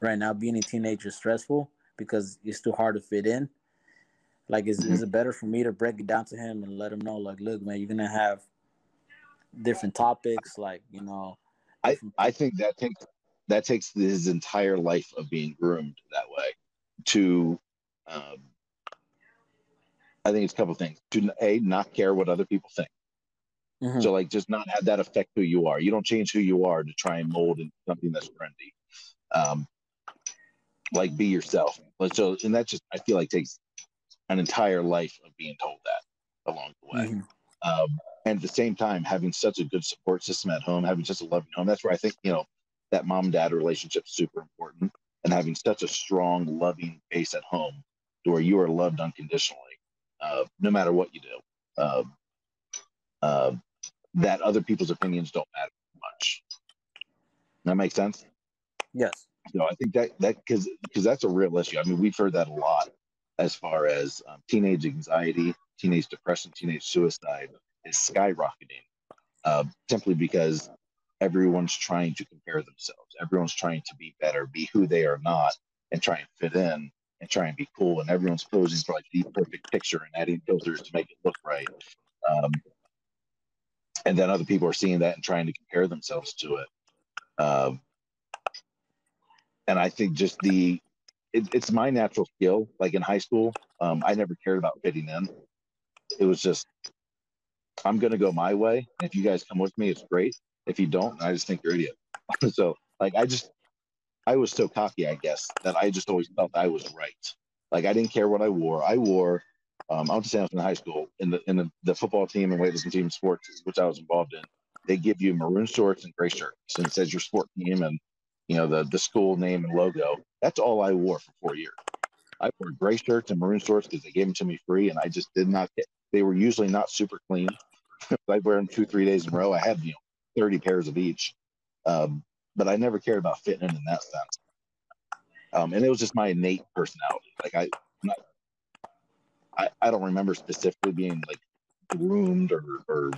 right now being a teenager is stressful because it's too hard to fit in. Like, is, mm-hmm. is it better for me to break it down to him and let him know, like, look, man, you're gonna have different topics, like you know. I I think that takes that takes his entire life of being groomed that way to um, I think it's a couple things. To a not care what other people think. Mm-hmm. So like just not have that affect who you are. You don't change who you are to try and mold into something that's trendy. Um, like be yourself. So and that just I feel like takes an entire life of being told that along the way. Mm-hmm. Um, and at the same time, having such a good support system at home, having such a loving home. That's where I think you know that mom dad relationship is super important, and having such a strong, loving base at home, to where you are loved unconditionally, uh, no matter what you do. Uh, uh, that other people's opinions don't matter much. That makes sense. Yes. So I think that that because because that's a real issue. I mean, we've heard that a lot as far as um, teenage anxiety, teenage depression, teenage suicide is skyrocketing uh, simply because everyone's trying to compare themselves. Everyone's trying to be better, be who they are not, and try and fit in and try and be cool. And everyone's posing for like the perfect picture and adding filters to make it look right. Um, and then other people are seeing that and trying to compare themselves to it. Um, and I think just the it, it's my natural skill. Like in high school, um, I never cared about fitting in. It was just I'm going to go my way. If you guys come with me, it's great. If you don't, I just think you're idiot. so like I just I was so cocky, I guess, that I just always felt I was right. Like I didn't care what I wore. I wore um, I went to Sampson High School in the in the, the football team and weightlifting team sports, which I was involved in. They give you maroon shorts and gray shirts, and it says your sport team and you know the the school name and logo. That's all I wore for four years. I wore gray shirts and maroon shorts because they gave them to me free, and I just did not. Get, they were usually not super clean. I'd wear them two three days in a row. I had you know thirty pairs of each, um, but I never cared about fitting in in that sense. Um, and it was just my innate personality. Like I, not, I, I don't remember specifically being like groomed or, or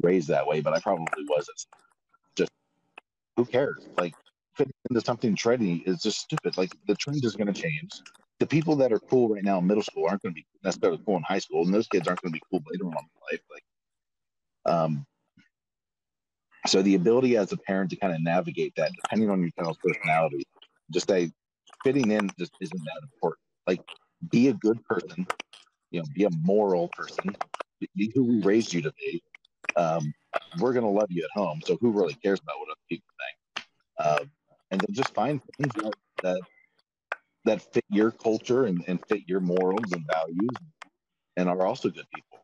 raised that way, but I probably was. Just who cares? Like fitting into something trendy is just stupid. Like the trend is going to change. The people that are cool right now in middle school aren't going to be necessarily cool in high school, and those kids aren't going to be cool later on in life. Like, um, so the ability as a parent to kind of navigate that, depending on your child's personality, just say fitting in just isn't that important. Like, be a good person, you know, be a moral person, be who we raised you to be. Um, we're going to love you at home. So who really cares about what other people think? Uh, and they'll just find things that, that, that fit your culture and, and fit your morals and values and are also good people.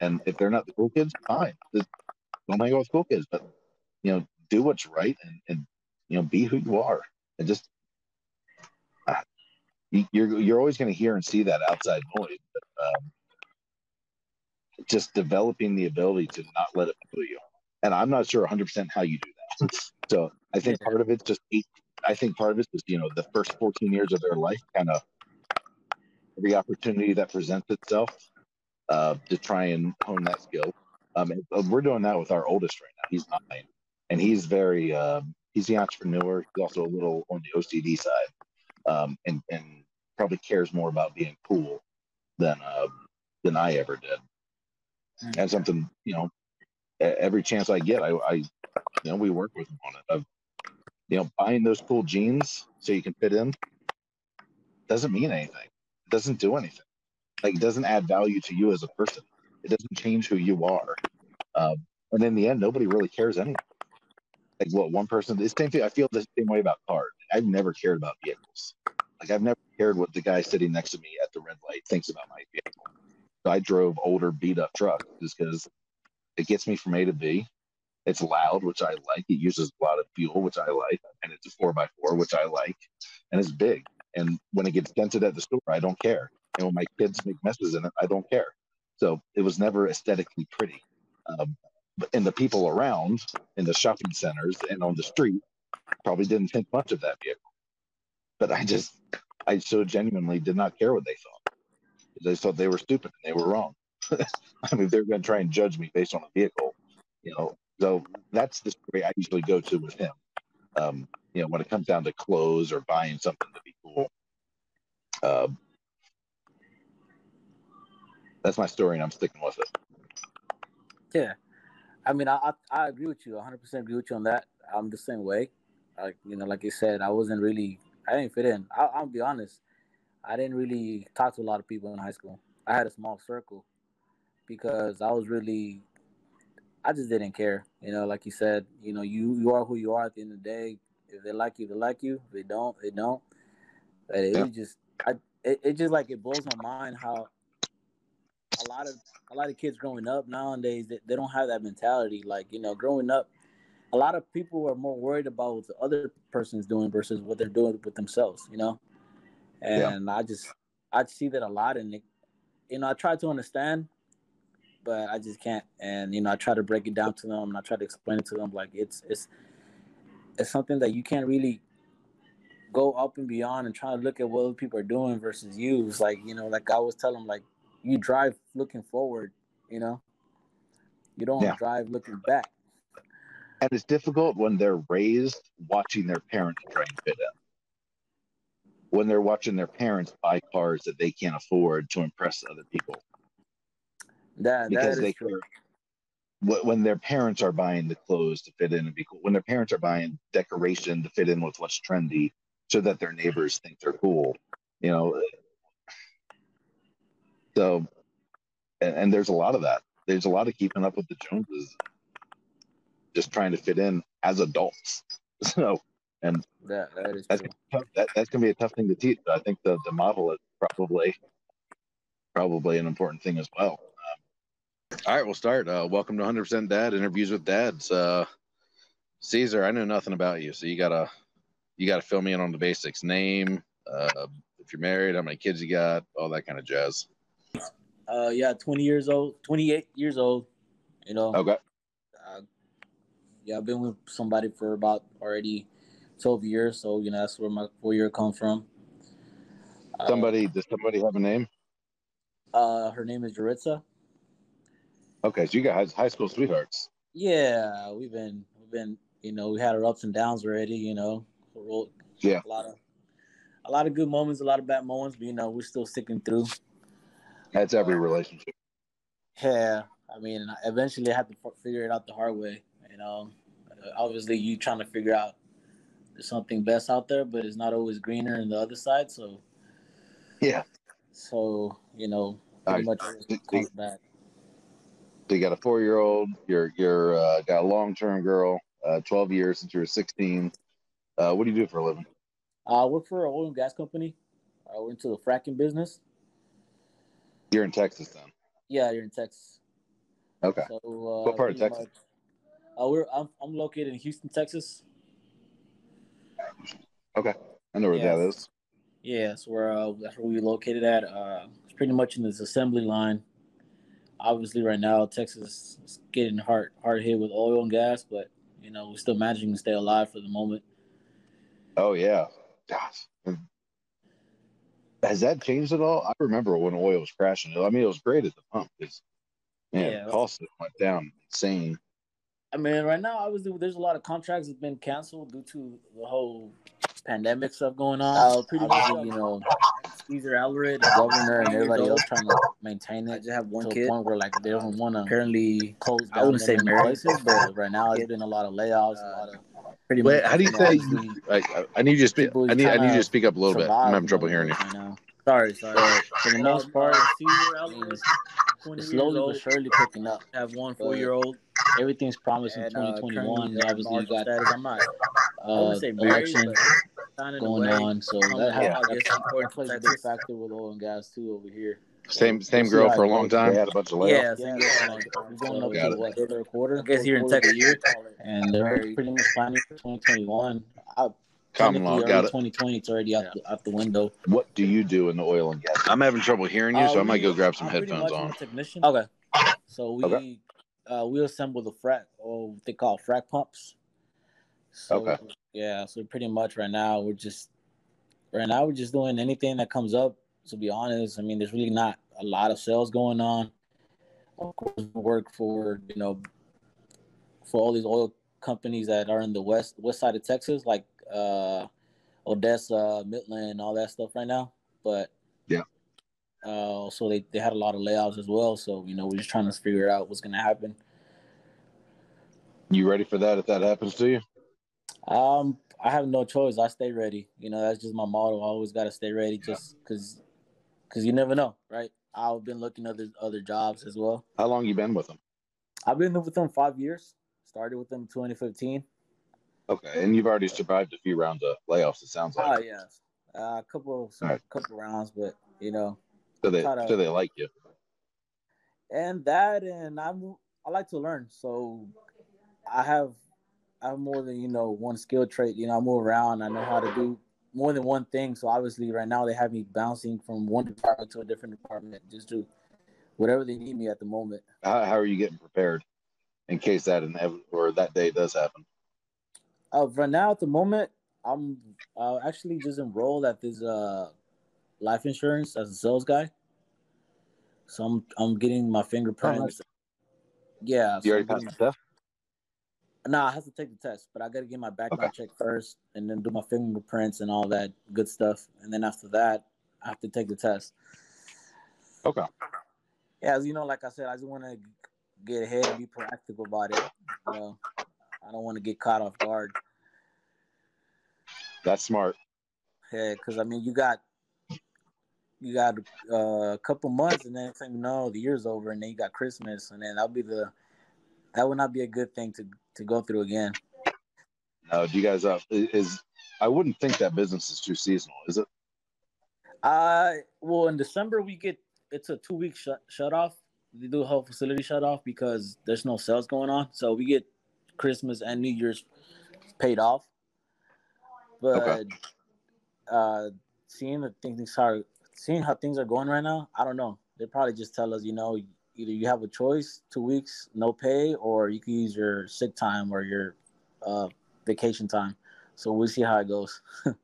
And if they're not the cool kids, fine. Just don't hang out with cool kids, but you know, do what's right and, and you know, be who you are and just uh, you're you're always going to hear and see that outside noise. But, um, just developing the ability to not let it fool you. And I'm not sure 100% how you do that. so I think part of it's just, I think part of it is, you know, the first 14 years of their life, kind of every opportunity that presents itself uh, to try and hone that skill. Um, uh, we're doing that with our oldest right now. He's nine, and he's very, um, he's the entrepreneur. He's also a little on the OCD side, um, and and probably cares more about being cool than uh, than I ever did and something you know every chance I get, I, I you know we work with them on it. Of you know buying those cool jeans so you can fit in doesn't mean anything. It doesn't do anything. Like it doesn't add value to you as a person. It doesn't change who you are. Um, and in the end, nobody really cares anyway. Like what one person, the same thing. I feel the same way about cars. I've never cared about vehicles. Like I've never cared what the guy sitting next to me at the red light thinks about my vehicle. I drove older beat up trucks just because it gets me from A to B. It's loud, which I like. It uses a lot of fuel, which I like, and it's a four by four, which I like, and it's big. And when it gets dented at the store, I don't care. And when my kids make messes in it, I don't care. So it was never aesthetically pretty. Um, and the people around in the shopping centers and on the street probably didn't think much of that vehicle. But I just, I so genuinely did not care what they thought. They thought they were stupid and they were wrong. I mean, they're going to try and judge me based on a vehicle, you know. So that's the story I usually go to with him. Um, you know, when it comes down to clothes or buying something to be cool. Uh, that's my story, and I'm sticking with it. Yeah, I mean, I I, I agree with you. 100 percent agree with you on that. I'm the same way. Like you know, like you said, I wasn't really, I didn't fit in. I, I'll be honest. I didn't really talk to a lot of people in high school. I had a small circle because I was really, I just didn't care. You know, like you said, you know, you you are who you are at the end of the day. If they like you, they like you. If they don't, they don't. But it Yeah. just, I, it, it just like it blows my mind how a lot of a lot of kids growing up nowadays they, they don't have that mentality. Like you know, growing up, a lot of people are more worried about what the other person's doing versus what they're doing with themselves. You know, Yeah. and I just I see that a lot, and it, you know, I try to understand, but I just can't. And you know, I try to break it down to them, and I try to explain it to them like it's it's it's something that you can't really go up and beyond and try to look at what other people are doing versus you. It's like you know, like I always tell them, like you drive looking forward. You know, you don't Yeah. drive looking back. And it's difficult when they're raised watching their parents try and fit in. When they're watching their parents buy cars that they can't afford to impress other people. That Because that they true. when their parents are buying the clothes to fit in and be cool, when their parents are buying decoration to fit in with what's trendy, so that their neighbors think they're cool, you know. So, and, and there's a lot of that. There's a lot of keeping up with the Joneses, just trying to fit in as adults. So, and That that is that's tough. That, that's gonna be a tough thing to teach. But I think the the model is probably probably an important thing as well. All right, we'll start. Uh, welcome to 100% Dad interviews with dads. Uh, Caesar, I know nothing about you, so you gotta you gotta fill me in on the basics. Name, uh, if you're married, how many kids you got, all that kind of jazz. Uh, yeah, twenty years old, twenty eight years old. You know, Okay. uh, yeah, I've been with somebody for about already twelve years, so you know that's where my four year come from. Uh, Somebody does somebody have a name? Uh, her name is Jaritza. Okay, so you guys high school sweethearts. Yeah, we've been we've been you know we had our ups and downs already. You know, Yeah. a lot of a lot of good moments, a lot of bad moments, but you know we're still sticking through. That's every relationship. Yeah, I mean, eventually I had to figure it out the hard way. You know, Uh, obviously you trying to figure out there's something best out there, but it's not always greener in the other side. So, Yeah. so you know, pretty right. much comes back. So you got a four year old. You're you're uh, got a long term girl. Uh, Twelve years since you were sixteen. Uh, what do you do for a living? Uh, I work for an oil and gas company. I we're into the fracking business. You're in Texas then. Yeah, you're in Texas. Okay. So, uh, What part of Texas? much- Uh, we're I'm, I'm located in Houston, Texas. Okay. I know where that is. Yeah, that's where uh, that's where we located at. Uh, it's pretty much in this assembly line. Obviously, right now Texas is getting hard hard hit with oil and gas, but you know we're still managing to stay alive for the moment. Oh yeah. Gosh. Has that changed at all? I remember when oil was crashing. I mean, it was great at the pump because man, Yeah. costs went down insane. I mean, right now obviously there's a lot of contracts that's been canceled due to the whole pandemic stuff going on. Uh, pretty much, you know, Caesar Alred, governor, and everybody else trying to maintain it. I just have one to kid. point where like they don't want to apparently close down. I wouldn't say many places, but right now it's been a lot of layoffs, a lot of uh, pretty Wait, much. how do you know, say? obviously I, I, I need you to speak. I need I need you to speak up a little bit. I'm having trouble hearing you. right now. Sorry, sorry. For the most um, part, Caesar Alred, it's slowly but surely picking up. have one four year old Everything's promising and uh, 2021. currently obviously, you got status. I'm not. Uh, wouldn't say election but kind going on, so that, Yeah. I guess that important plays a big factor with oil and gas too over here. Same same girl how for a long goes. They time. had a bunch of layoffs. Yeah, Yeah, same girl. we're going up to what third quarter. I guess here in fourth quarter Texas, year, and they're pretty much planning for 2021. I, Common law, technically, got early it. 2020, it's already out, the, out the window. What do you do in the oil and gas? I'm having trouble hearing you, so Uh, I might go grab some I'm headphones on. technician. Okay. So we Okay. uh, we assemble the frac or what they call frac pumps. So, Okay. Yeah. So pretty much right now we're just right now we're just doing anything that comes up. To be honest, I mean there's really not a lot of sales going on. Of course, we work for you know for all these oil companies that are in the west west side of Texas, like uh, Odessa, Midland, all that stuff right now. But Yeah. uh, so they they had a lot of layoffs as well. So you know we're just trying to figure out what's gonna happen. You ready for that if that happens to you? Um, I have no choice. I stay ready. You know, that's just my motto. I always got to stay ready, just because, because you never know, right? I've been looking other other jobs as well. How long you been with them? I've been with them five years. Started with them 2015. Okay, and you've already survived a few rounds of layoffs. It sounds like. yes, uh, a couple Alright. couple rounds, but you know, So they to- so they like you. and that, and I'm I like to learn, so I have I have more than you know one skill trait. You know, I move around. I know how to do more than one thing. So obviously, right now they have me bouncing from one department to a different department, just do whatever they need me at the moment. How, how are you getting prepared in case that inev- or that day does happen? Uh, right now, at the moment, I'm uh, actually just enrolled at this uh, life insurance as a sales guy. So I'm I'm getting my fingerprints. Yeah, so You already passed the test. No, I have to take the test, but I got to get my background check first, and then do my fingerprints and all that good stuff, and then after that, I have to take the test. Okay. Yeah, as you know, like I said, I just want to get ahead and be proactive about it. You know, I don't want to get caught off guard. That's smart. Yeah, because I mean, you got you got uh, a couple months, and then thing you know, the year's over, and then you got Christmas, and then that'll be the that would not be a good thing to to go through again. No, do you guys uh, is I wouldn't think that business is too seasonal, is it? Uh, well, in December we get it's a two week shut shut off. They do a whole facility shut off because there's no sales going on, so we get Christmas and New Year's paid off. But Okay. uh, seeing the things are seeing how things are going right now, I don't know. They probably just tell us, you know, either you have a choice, two weeks no pay, or you can use your sick time or your uh, vacation time. So we'll see how it goes.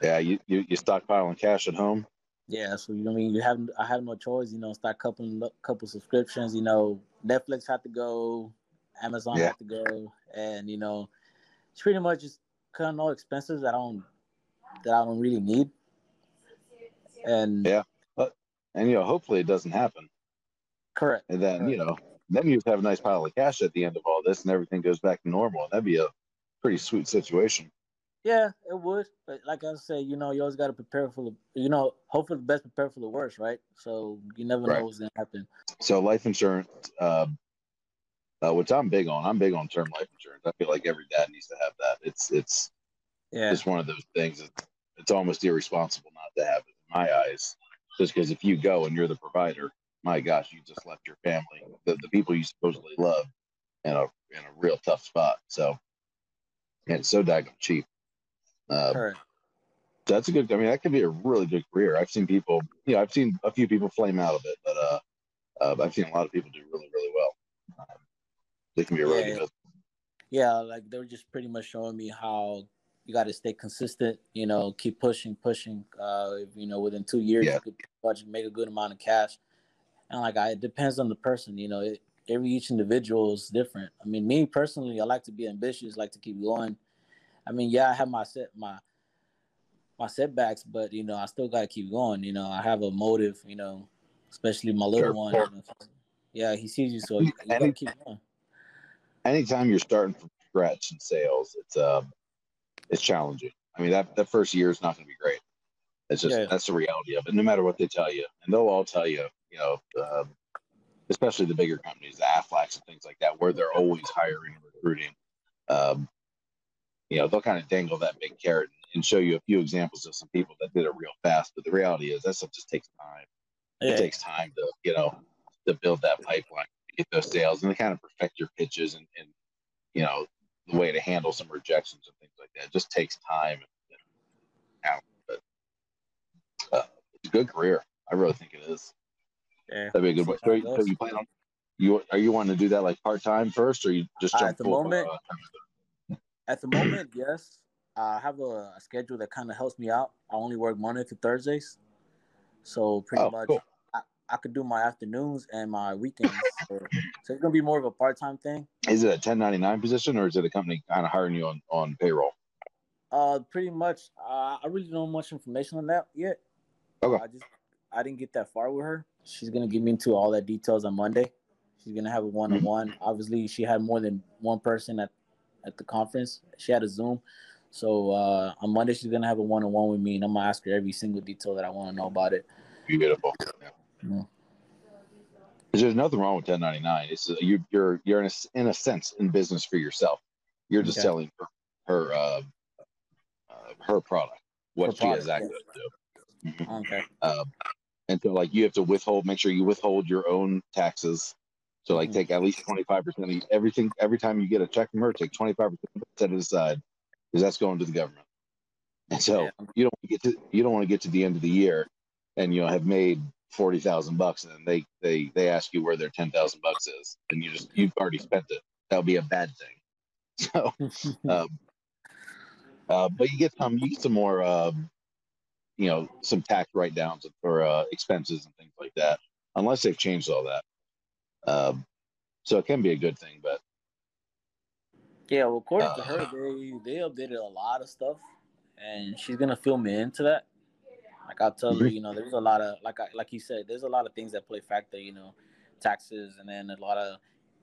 Yeah, you you, you stockpiling cash at home. Yeah, so you know, I mean, you have I have no choice. You know, start couple couple subscriptions. You know, Netflix had to go, Amazon Yeah. to go, and you know, it's pretty much just cutting all expenses that I don't that I don't really need. And Yeah. And you know, hopefully it doesn't happen. correct. And then you know, then you just have a nice pile of cash at the end of all this, and everything goes back to normal. And that'd be a pretty sweet situation. Yeah, it would. But like I say, you know, you always got to prepare for the, you know, hope for the best, prepare for the worst, right? So you never Right. know what's gonna happen. So life insurance, uh, uh, which I'm big on. I'm big on term life insurance. I feel like every dad needs to have that. It's it's Yeah, it's one of those things. It's, it's almost irresponsible not to have it in my eyes. Just because if you go and you're the provider, my gosh, you just left your family, the, the people you supposedly love, in a in a real tough spot. So, and it's so daggone cheap. Uh, correct. that's a good. I mean, that could be a really good career. I've seen people. You know, I've seen a few people flame out of it, but uh, uh I've seen a lot of people do really, really well. Um, they can be a really Yeah. yeah, like they were just pretty much showing me how you got to stay consistent. You know, keep pushing, pushing. Uh, you know, within two years, Yeah. you could budget, make a good amount of cash. And like, I, it depends on the person. You know, it, every each individual is different. I mean, me personally, I like to be ambitious, like to keep going. I mean, yeah, I have my set my my setbacks, but you know, I still got to keep going. You know, I have a motive. You know, especially my little Sure. one. you know. yeah, he sees you, so you, you got to keep going. Anytime you're starting from scratch in sales, it's um, it's challenging. I mean, that that first year is not going to be great. It's just Yeah. that's the reality of it. No matter what they tell you, and they'll all tell you, you know, um, especially the bigger companies, the Aflacs and things like that, where they're always hiring and recruiting. Um, you know, they'll kind of dangle that big carrot and show you a few examples of some people that did it real fast. But the reality is that stuff just takes time. Yeah. It takes time to, you know, to build that pipeline, get those sales, and to kind of perfect your pitches and, and you know, the way to handle some rejections and things like that. It just takes time and, and. But uh, it's a good career. I really think it is. Yeah. That'd be a good See way. how So, you- so you plan on you are you wanting to do that like part time first, or you just Uh, at the moment, uh, At the moment, yes. I have a, a schedule that kind of helps me out. I only work Monday to Thursdays, so pretty Oh, much cool. I, I could do my afternoons and my weekends. so, so it's gonna be more of a part time thing. Is it a 1099 position, or is it a company kind of hiring you on on payroll? Uh, pretty much. Uh, I really don't know much information on that yet. Okay. I just I didn't get that far with her. She's gonna get me into all that details on Monday. She's gonna have a one on one. Obviously, she had more than one person at at the conference. She had a Zoom. So uh, on Monday, she's gonna have a one on one with me, and I'm gonna ask her every single detail that I want to know about it. Beautiful. Yeah. There's nothing wrong with 1099. It's uh, you, you're you're in a, in a sense in business for yourself. You're just Okay. selling her her, uh, uh, her product, what Her she has product, access to. Mhm. Okay. Um, and so like you have to withhold, make sure you withhold your own taxes. So like Mhm. take at least 25% of everything every time you get a check from her, take 25% set it aside because that's going to the government. And so Yeah. you don't get to you don't want to get to the end of the year and you know have made forty thousand bucks and they they they ask you where their ten thousand bucks is and you just you've already spent it. That would be a bad thing. So um, uh, but you get some you get some more um, you know some tax write downs for uh, expenses and things like that unless they've changed all that um, so it can be a good thing but Yeah, well, according to Uh, her, they they updated a lot of stuff, and she's gonna fill me into that. Like I'll tell her, Mhm. you know, there's a lot of like I, like you said, there's a lot of things that play factor. You know, taxes, and then a lot of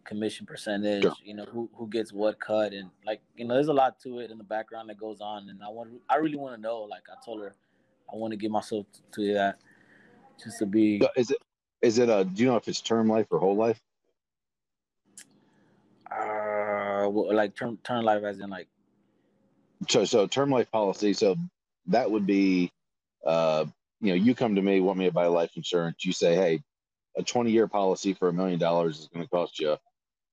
commission percentage. Sure. You know, who who gets what cut, and like you know, there's a lot to it in the background that goes on, and I want I really want to know. Like I told her, I want to get myself to that, just to be. so is it is it a do you know if it's term life or whole life Uh, well, like term term life as in like so so term life policy so that would be uh you know you come to me want me to buy life insurance you say hey a 20 year policy for a million dollars is going to cost you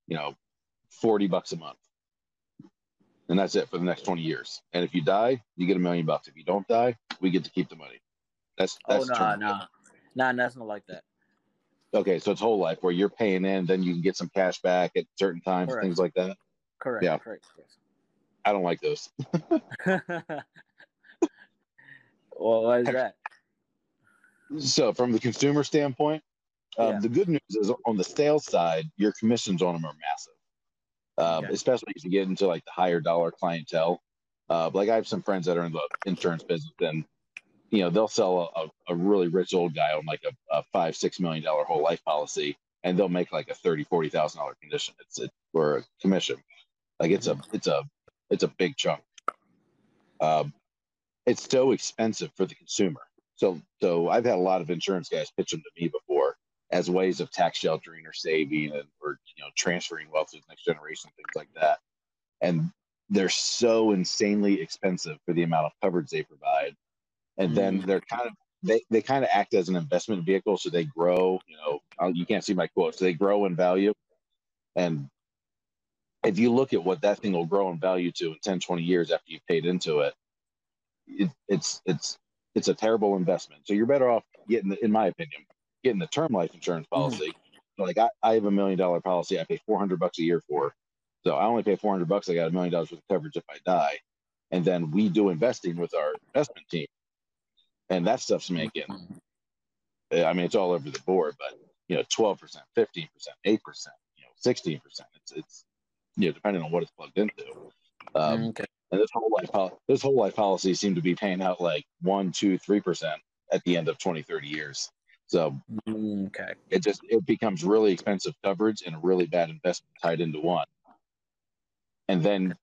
you know 40 bucks a month and that's it for the next 20 years and if you die you get a million bucks if you don't die we get to keep the money that's oh that's no term no nah that's not like that. okay so it's whole life where you're paying in then you can get some cash back at certain times Correct. things like that Correct. Yeah. Correct. Yes. i don't like those well, why is that? So, from the consumer standpoint, uh, Yeah. the good news is on the sales side, your commissions on them are massive, um, Okay. especially if you get into like the higher dollar clientele. Uh, like I have some friends that are in the insurance business, and you know they'll sell a, a really rich old guy on like a, a five six million dollar whole life policy, and they'll make like a thirty forty thousand dollar condition. It's it or a commission, like it's a it's a it's a big chunk. Um, it's so expensive for the consumer. So, so I've had a lot of insurance guys pitch them to me before as ways of tax sheltering or saving and or you know transferring wealth to the next generation, things like that. And they're so insanely expensive for the amount of coverage they provide. And then they're kind of they, they kind of act as an investment vehicle, so they grow. You know, uh, you can't see my quotes. They grow in value, and if you look at what that thing will grow in value to in 10, 20 years after you've paid into it, it it's it's it's a terrible investment. So you're better off getting, the, in my opinion, getting the term life insurance policy. Like I, I have a million dollar policy. I pay 400 bucks a year for. So I only pay 400 bucks. I got a million dollars worth of coverage if I die. And then we do investing with our investment team. And that stuff's making, uh, I mean, it's all over the board, but you know, 12%, 15%, 8%, you know, 16%. It's, it's, you know, depending on what it's plugged into. Um, okay. And this whole life pol- this whole life policy seemed to be paying out like one, two, three percent at the end of 20, 30 years. So Okay. it just it becomes really expensive coverage and a really bad investment tied into one. And then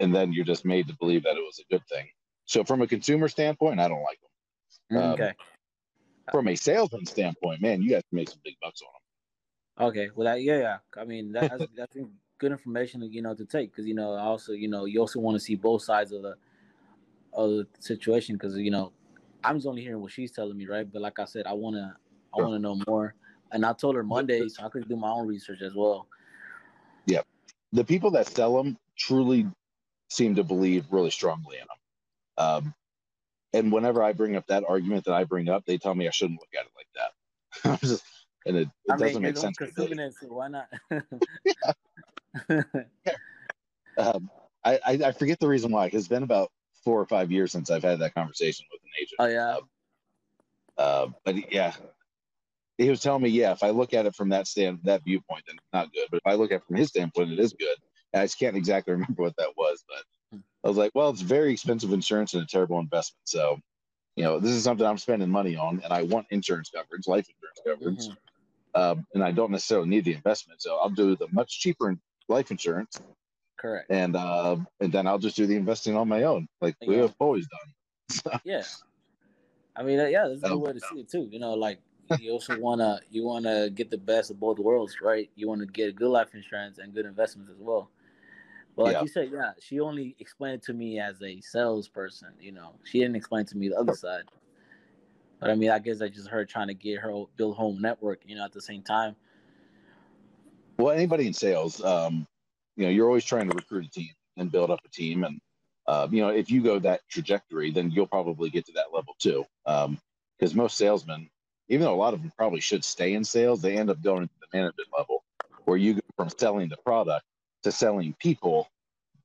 and then you're just made to believe that it was a good thing. So from a consumer standpoint, I don't like them. Um, Okay. From a salesman standpoint, man, you guys make some big bucks on them. Okay. Well, that, yeah, yeah. I mean, that, that's that's good information, you know, to take because you know, also, you know, you also want to see both sides of the of the situation because you know, I'm just only hearing what she's telling me, right? But like I said, I wanna I wanna know more, and I told her Monday, so I could do my own research as well. Yeah, the people that sell them truly seem to believe really strongly in them. Um, and whenever I bring up that argument that I bring up, they tell me I shouldn't look at it like that. I'm just, and it, it I mean, doesn't make sense. consuming it, so why not? Um, I, I, I forget the reason why. It's been about four or five years since I've had that conversation with an agent. oh yeah. Uh, but yeah, he was telling me, yeah, if I look at it from that stand, that viewpoint, then it's not good. But if I look at it from his standpoint, it is good. And I just can't exactly remember what that was, but I was like, well, it's very expensive insurance and a terrible investment. So, you know, this is something I'm spending money on, and I want insurance coverage, life insurance coverage, Mhm. um, and I don't necessarily need the investment. So I'll do the much cheaper life insurance, Correct. and uh, and then I'll just do the investing on my own, like we have always done. Yeah. I mean, uh, yeah, that's a good way to see it too. You know, like you also wanna you wanna get the best of both worlds, right? You want to get good life insurance and good investments as well. But like Yeah. you said, yeah, she only explained it to me as a salesperson. You know, she didn't explain to me the other side. But I mean, I guess I just her trying to get her build home network. You know, at the same time. Well, anybody in sales, um, you know, you're always trying to recruit a team and build up a team, and uh, you know, if you go that trajectory, then you'll probably get to that level too. Because most salesmen, even though a lot of them probably should stay in sales, they end up going to the management level, where you go from selling the product to selling people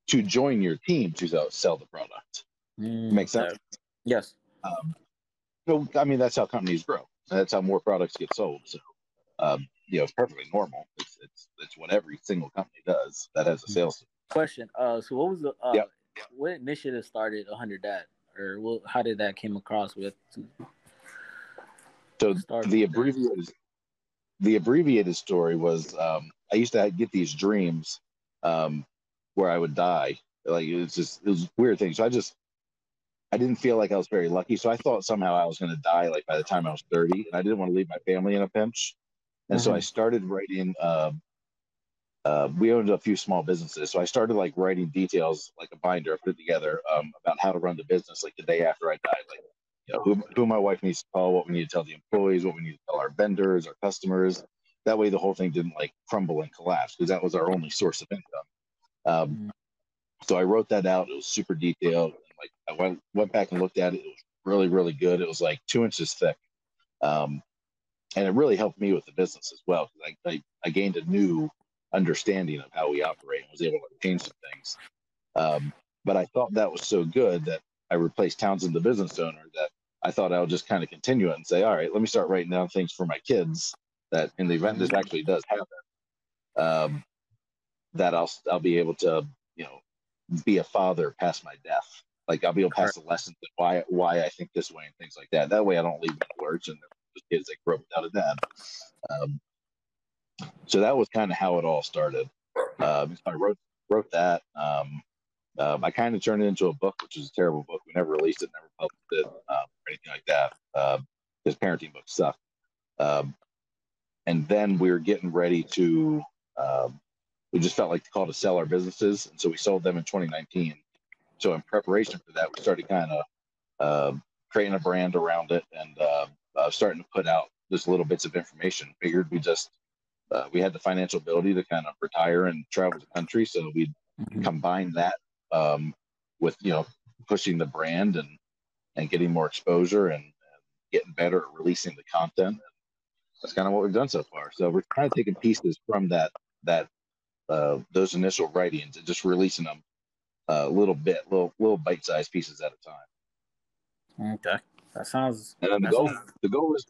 to join your team to sell, sell the product. Makes sense. Yes. Um, so, I mean, that's how companies grow. That's how more products get sold. So, um, you know, it's perfectly normal. It's, it's it's what every single company does that has a sales. Question. Uh, so what was the uh, Yep. what initiative started 100 Dad, or what, how did that came across with? So the abbreviated the abbreviated story was um, I used to get these dreams um, where I would die. Like it was just it was a weird thing. So I just I didn't feel like I was very lucky. So I thought somehow I was going to die like by the time I was 30, and I didn't want to leave my family in a pinch. And so I started writing. Uh, uh, we owned a few small businesses, so I started like writing details, like a binder, put it together um, about how to run the business, like the day after I died, like you know, who, who my wife needs to call, what we need to tell the employees, what we need to tell our vendors, our customers. That way, the whole thing didn't like crumble and collapse because that was our only source of income. Um, Mhm. so I wrote that out. It was super detailed. Like I went went back and looked at it. It was really really good. It was like two inches thick, um, and it really helped me with the business as well because I, I I gained a new understanding of how we operate and was able to change some things. Um, but I thought that was so good that I replaced Townsend, the business owner, that I thought I would just kind of continue it and say, all right, let me start writing down things for my kids that in the event this actually does happen, um, that I'll I'll be able to you know be a father past my death. Like I'll be able to pass the lessons of why why I think this way and things like that. That way I don't leave them in the lurch and they're just kids that grow up without a dad. Um, so that was kind of how it all started. Um, I wrote wrote that. Um, um, I kind of turned it into a book, which is a terrible book. We never released it, never published it, um, or anything like that. Because parenting books suck. Um, and then we were getting ready to. Um, we just felt like the call to sell our businesses, and so we sold them in 2019. So in preparation for that, we started kind of um creating a brand around it and uh, uh, starting to put out just little bits of information. Figured we just uh, we had the financial ability to kind of retire and travel the country, so we Mhm. combine that um, with you know pushing the brand and and getting more exposure and, and getting better at releasing the content. That's kind of what we've done so far. So we're kind of taking pieces from that that uh, those initial writings and just releasing them a little bit, little little bite-sized pieces at a time. Okay, that sounds. And then the goal sounds- the goal is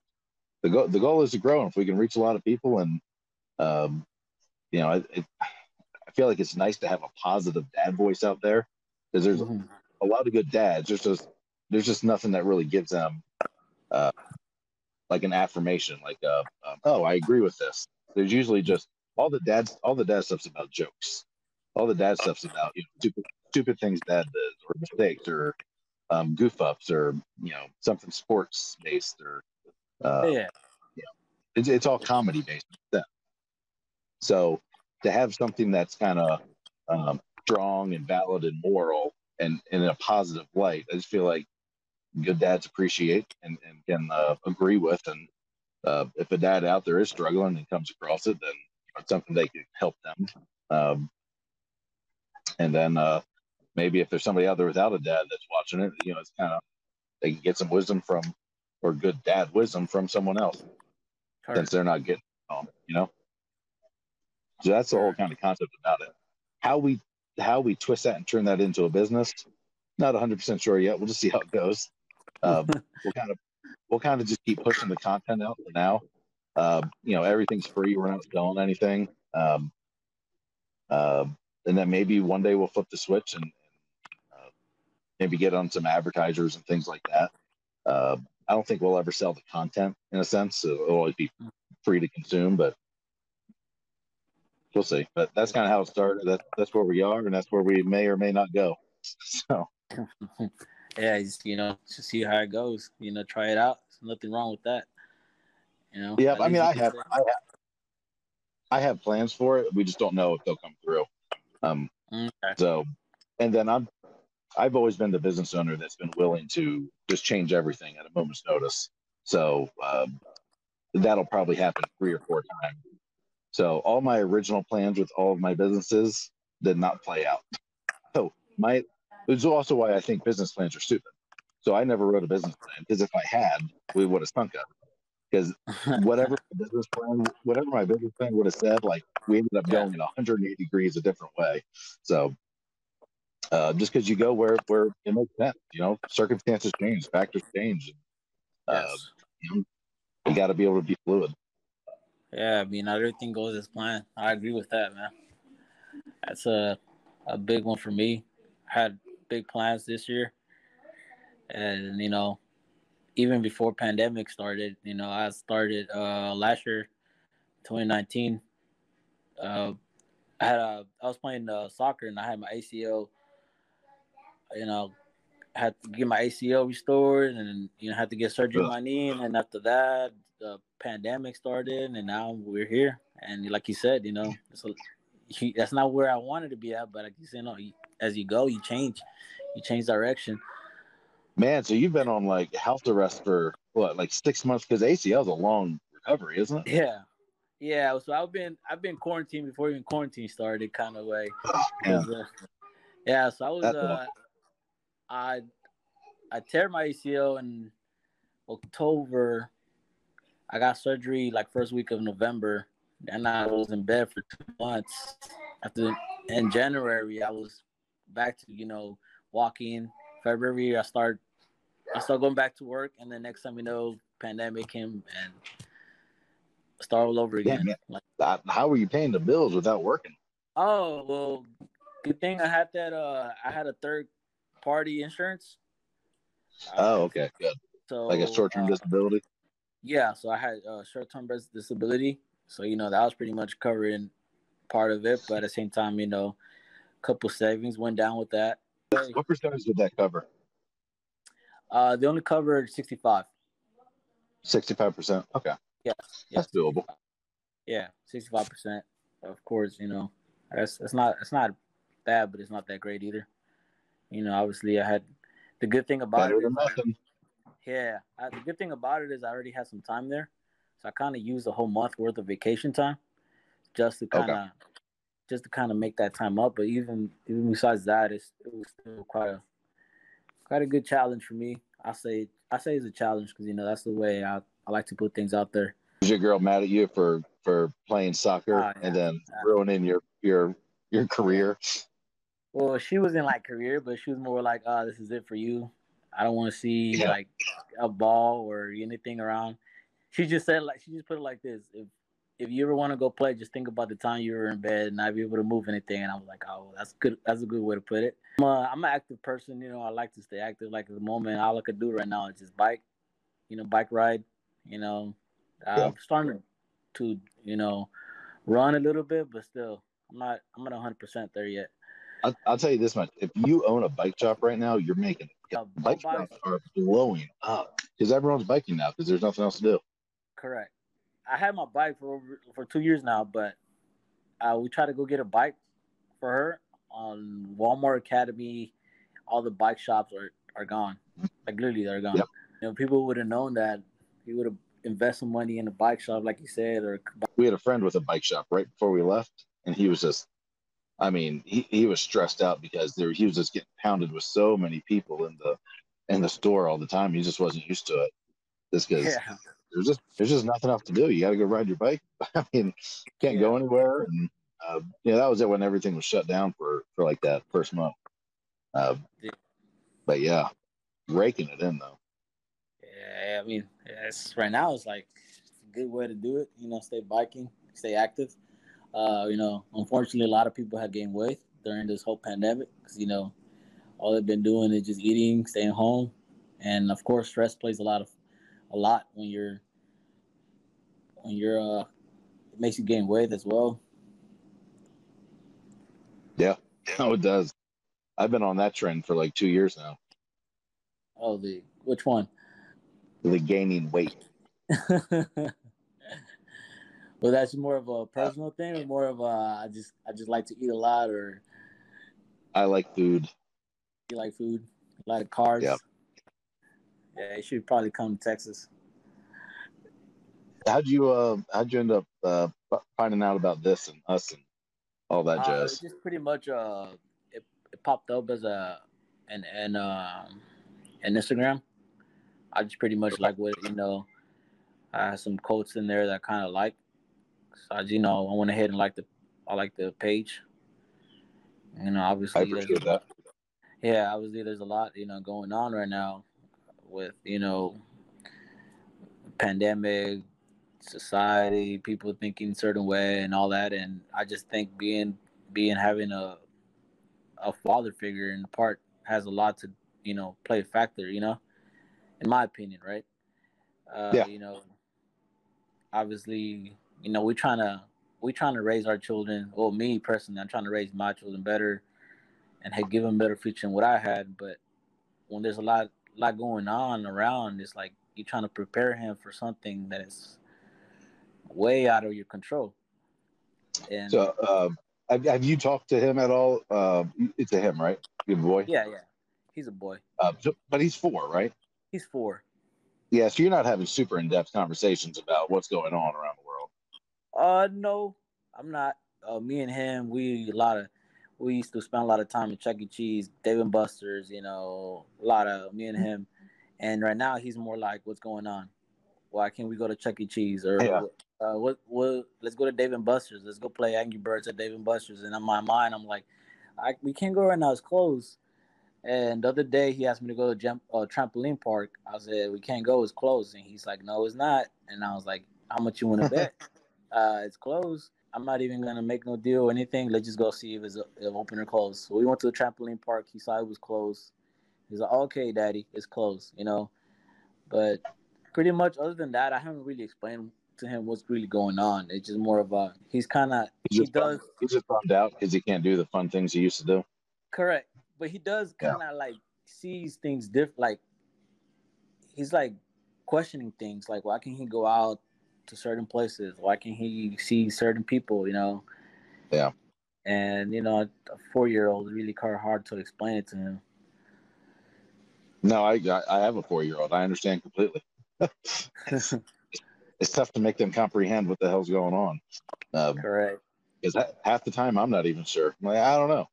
the goal the goal is to grow. And if we can reach a lot of people and um, you know, it, it, I feel like it's nice to have a positive dad voice out there because there's Mhm. a lot of good dads. There's just there's just nothing that really gives them uh, like an affirmation, like uh, um, oh, I agree with this. There's usually just all the dads all the dad stuff's about jokes. All the dad stuff's about you know stupid stupid things dad does or mistakes or um, goof ups or you know something sports based or uh, yeah, it's, it's all comedy based. So to have something that's kind of um, strong and valid and moral and, and in a positive light, I just feel like good dads appreciate and, and can uh, agree with. And uh, if a dad out there is struggling and comes across it, then it's something they could help them. Um, and then uh, maybe if there's somebody out there without a dad that's watching it, you know, it's kind of they can get some wisdom from or good dad wisdom from someone else correct. since they're not getting home, you know. So that's the whole kind of concept about it. How we how we twist that and turn that into a business, not 100 percent sure yet. We'll just see how it goes. Um, we'll kind of we'll kind of just keep pushing the content out for now. Um, you know, everything's free. We're not selling anything. Um, um, and then maybe one day we'll flip the switch and maybe get on some advertisers and things like that. Uh, I don't think we'll ever sell the content in a sense. So it'll always be free to consume, but we'll see. But that's kind of how it started. That, that's where we are, and that's where we may or may not go. So yeah, just, you know, to see how it goes. You know, try it out. There's nothing wrong with that. You know. yeah, I mean, I have, I have, I have plans for it. We just don't know if they'll come through. Um, Okay. So, and then I'm, I've always been the business owner that's been willing to just change everything at a moment's notice. So um, that'll probably happen three or four times. So all my original plans with all of my businesses did not play out. So my, it's also why I think business plans are stupid. So I never wrote a business plan because if I had, we would have stunk up. Because whatever my business plan, whatever my business plan would have said, like we ended up going in 180 degrees a different way. So uh, just because you go where where it makes sense, you know, circumstances change, factors change. Uh, you, know, you got to be able to be fluid. Yeah, I mean, not everything goes as planned. I agree with that, man. That's a a big one for me. I Had big plans this year, and you know, even before pandemic started, you know, I started uh last year, 2019. Uh, I had a I was playing uh, soccer and I had my ACL. You know, had to get my ACL restored and you know had to get surgery on my knee and then after that the pandemic started and now we're here and like you said you know it's a, you, that's not where I wanted to be at but like you said no you, as you go you change you change direction Man, so you've been on like health arrest for what, like six months? Because ACL is a long recovery, isn't it? yeah yeah so I've been I've been quarantined before even quarantine started kind of way Yeah. uh, yeah so I was uh I I tear my ACL in October. I got surgery like first week of November, and I was in bed for two months. After in January, I was back to you know walking. February, I start I start going back to work, and then next time you know, pandemic came and start all over again. man. Like, Uh, How were you paying the bills without working? oh well, good thing I had that. Uh, I had a third party insurance. Oh, okay, good. So Like a short-term uh, disability. Yeah, so I had uh, short-term disability, so you know that was pretty much covering part of it, but at the same time, you know, a couple savings went down with that. What percentage did that cover? Uh, they only covered sixty-five. Sixty-five percent. Okay, Yeah, that's doable. yeah, sixty-five percent. Of course, you know, that's it's not it's not bad, but it's not that great either. You know, obviously, I had the good thing about Better it. than nothing. Yeah, I, the good thing about it is I already had some time there, so I kind of used a whole month worth of vacation time, just to kind of, just to kind of make that time up. But even even besides that, it's it was still quite a quite a good challenge for me. I say I say it's a challenge because you know that's the way I, I like to put things out there. Was your girl mad at you for for playing soccer Ah, yeah. and then Yeah. ruining your your your career? Well, she was in like career, but she was more like, "Oh, this is it for you. I don't want to see Yeah. like a ball or anything around." She just said like she just put it like this: if if you ever want to go play, just think about the time you were in bed and not be able to move anything. And I was like, "Oh, that's good. That's a good way to put it." I'm, a, I'm an active person, you know. I like to stay active. Like at the moment, all I could do right now is just bike, you know, bike ride. You know, Yeah. I'm starting to you know run a little bit, but still, I'm not. I'm not 100 percent there yet. I'll, I'll tell you this much: if you own a bike shop right now, you're making it. Yeah, bike shops are blowing up because everyone's biking now because there's nothing else to do. Correct. I had my bike for over for two years now, but uh, we tried to go get a bike for her on Walmart Academy. All the bike shops are, are gone. Like literally, they're gone. Yep. You know, people would have known that. He would have invest some money in a bike shop, like you said, or We had a friend with a bike shop right before we left, and he was just, I mean, he, he was stressed out because there he was just getting pounded with so many people in the in the store all the time. He just wasn't used to it. Just because yeah, there's just there's just nothing else to do. You got to go ride your bike. I mean, can't go anywhere. And uh, yeah, that was it when everything was shut down for for like that first month. Uh, Yeah. but yeah, raking it in though. yeah. I mean, it's right now. It's like it's a good way to do it. You know, stay biking, stay active. Uh, you know, unfortunately, a lot of people have gained weight during this whole pandemic because you know all they've been doing is just eating, staying home, and of course, stress plays a lot of a lot when you're when you're uh it makes you gain weight as well. Yeah, no, it does. I've been on that trend for like two years now. Oh, the which one? The gaining weight. well, that's more of a personal thing, or more of a I just I just like to eat a lot, or I like food. you like food, a lot of carbs. Yep. Yeah, you should probably come to Texas. How'd you uh how'd you end up uh finding out about this and us and all that Uh, jazz? just pretty much uh, it, it popped up as a an an um an Instagram. I just pretty much like what you know. I had some quotes in there that I kind of like. So I, you know, I went ahead and like the I like the page. You know, I obviously, there's- appreciate that. yeah, obviously there's a lot, you know, going on right now with, you know, pandemic, society, people thinking certain way and all that. And I just think being being having a a father figure in the part has a lot to, you know, play a factor, you know, in my opinion, right? Uh, Yeah. you know, obviously, you know, we're trying to we're trying to raise our children. Well, me personally, I'm trying to raise my children better and had give them better future than what I had. But when there's a lot lot going on around, it's like you're trying to prepare him for something that is way out of your control. And So um have, have you talked to him at all? Uh, it's a him, right? Good boy. yeah, yeah, he's a boy. Uh, so- but he's four, right? He's four. Yeah, so you're not having super in depth conversations about what's going on around the world. Uh, no, I'm not. Uh, me and him, we a lot of we used to spend a lot of time in Chuck E. Cheese, Dave and Buster's. You know, a lot of me and him. And right now, he's more like, "What's going on? Why can't we go to Chuck E. Cheese or Yeah. uh, what? What? Let's go to Dave and Buster's. Let's go play Angry Birds at Dave and Buster's." And in my mind, I'm like, I, "We can't go right now. It's closed." And the other day, he asked me to go to jump uh, trampoline park. I said, "We can't go. It's closed." And he's like, "No, it's not." And I was like, "How much you want to bet?" Uh, it's closed. I'm not even gonna make no deal or anything. Let's just go see if it's open or closed. So we went to the trampoline park. He saw it was closed. He's like, "Okay, Daddy, it's closed," you know. But pretty much, other than that, I haven't really explained to him what's really going on. It's just more of a he's kind of he just does bummed, he's just bummed out because he can't do the fun things he used to do. correct, but he does kind of like sees things different. Like he's like questioning things. Like why can't he go out to certain places? Why can't he see certain people? You know. Yeah. And you know, a four year old really kind of hard to explain it to him. No, I I have a four year old. I understand completely. it's, tough to make them comprehend what the hell's going on. Um, Correct. because half the time I'm not even sure. I'm like, I don't know.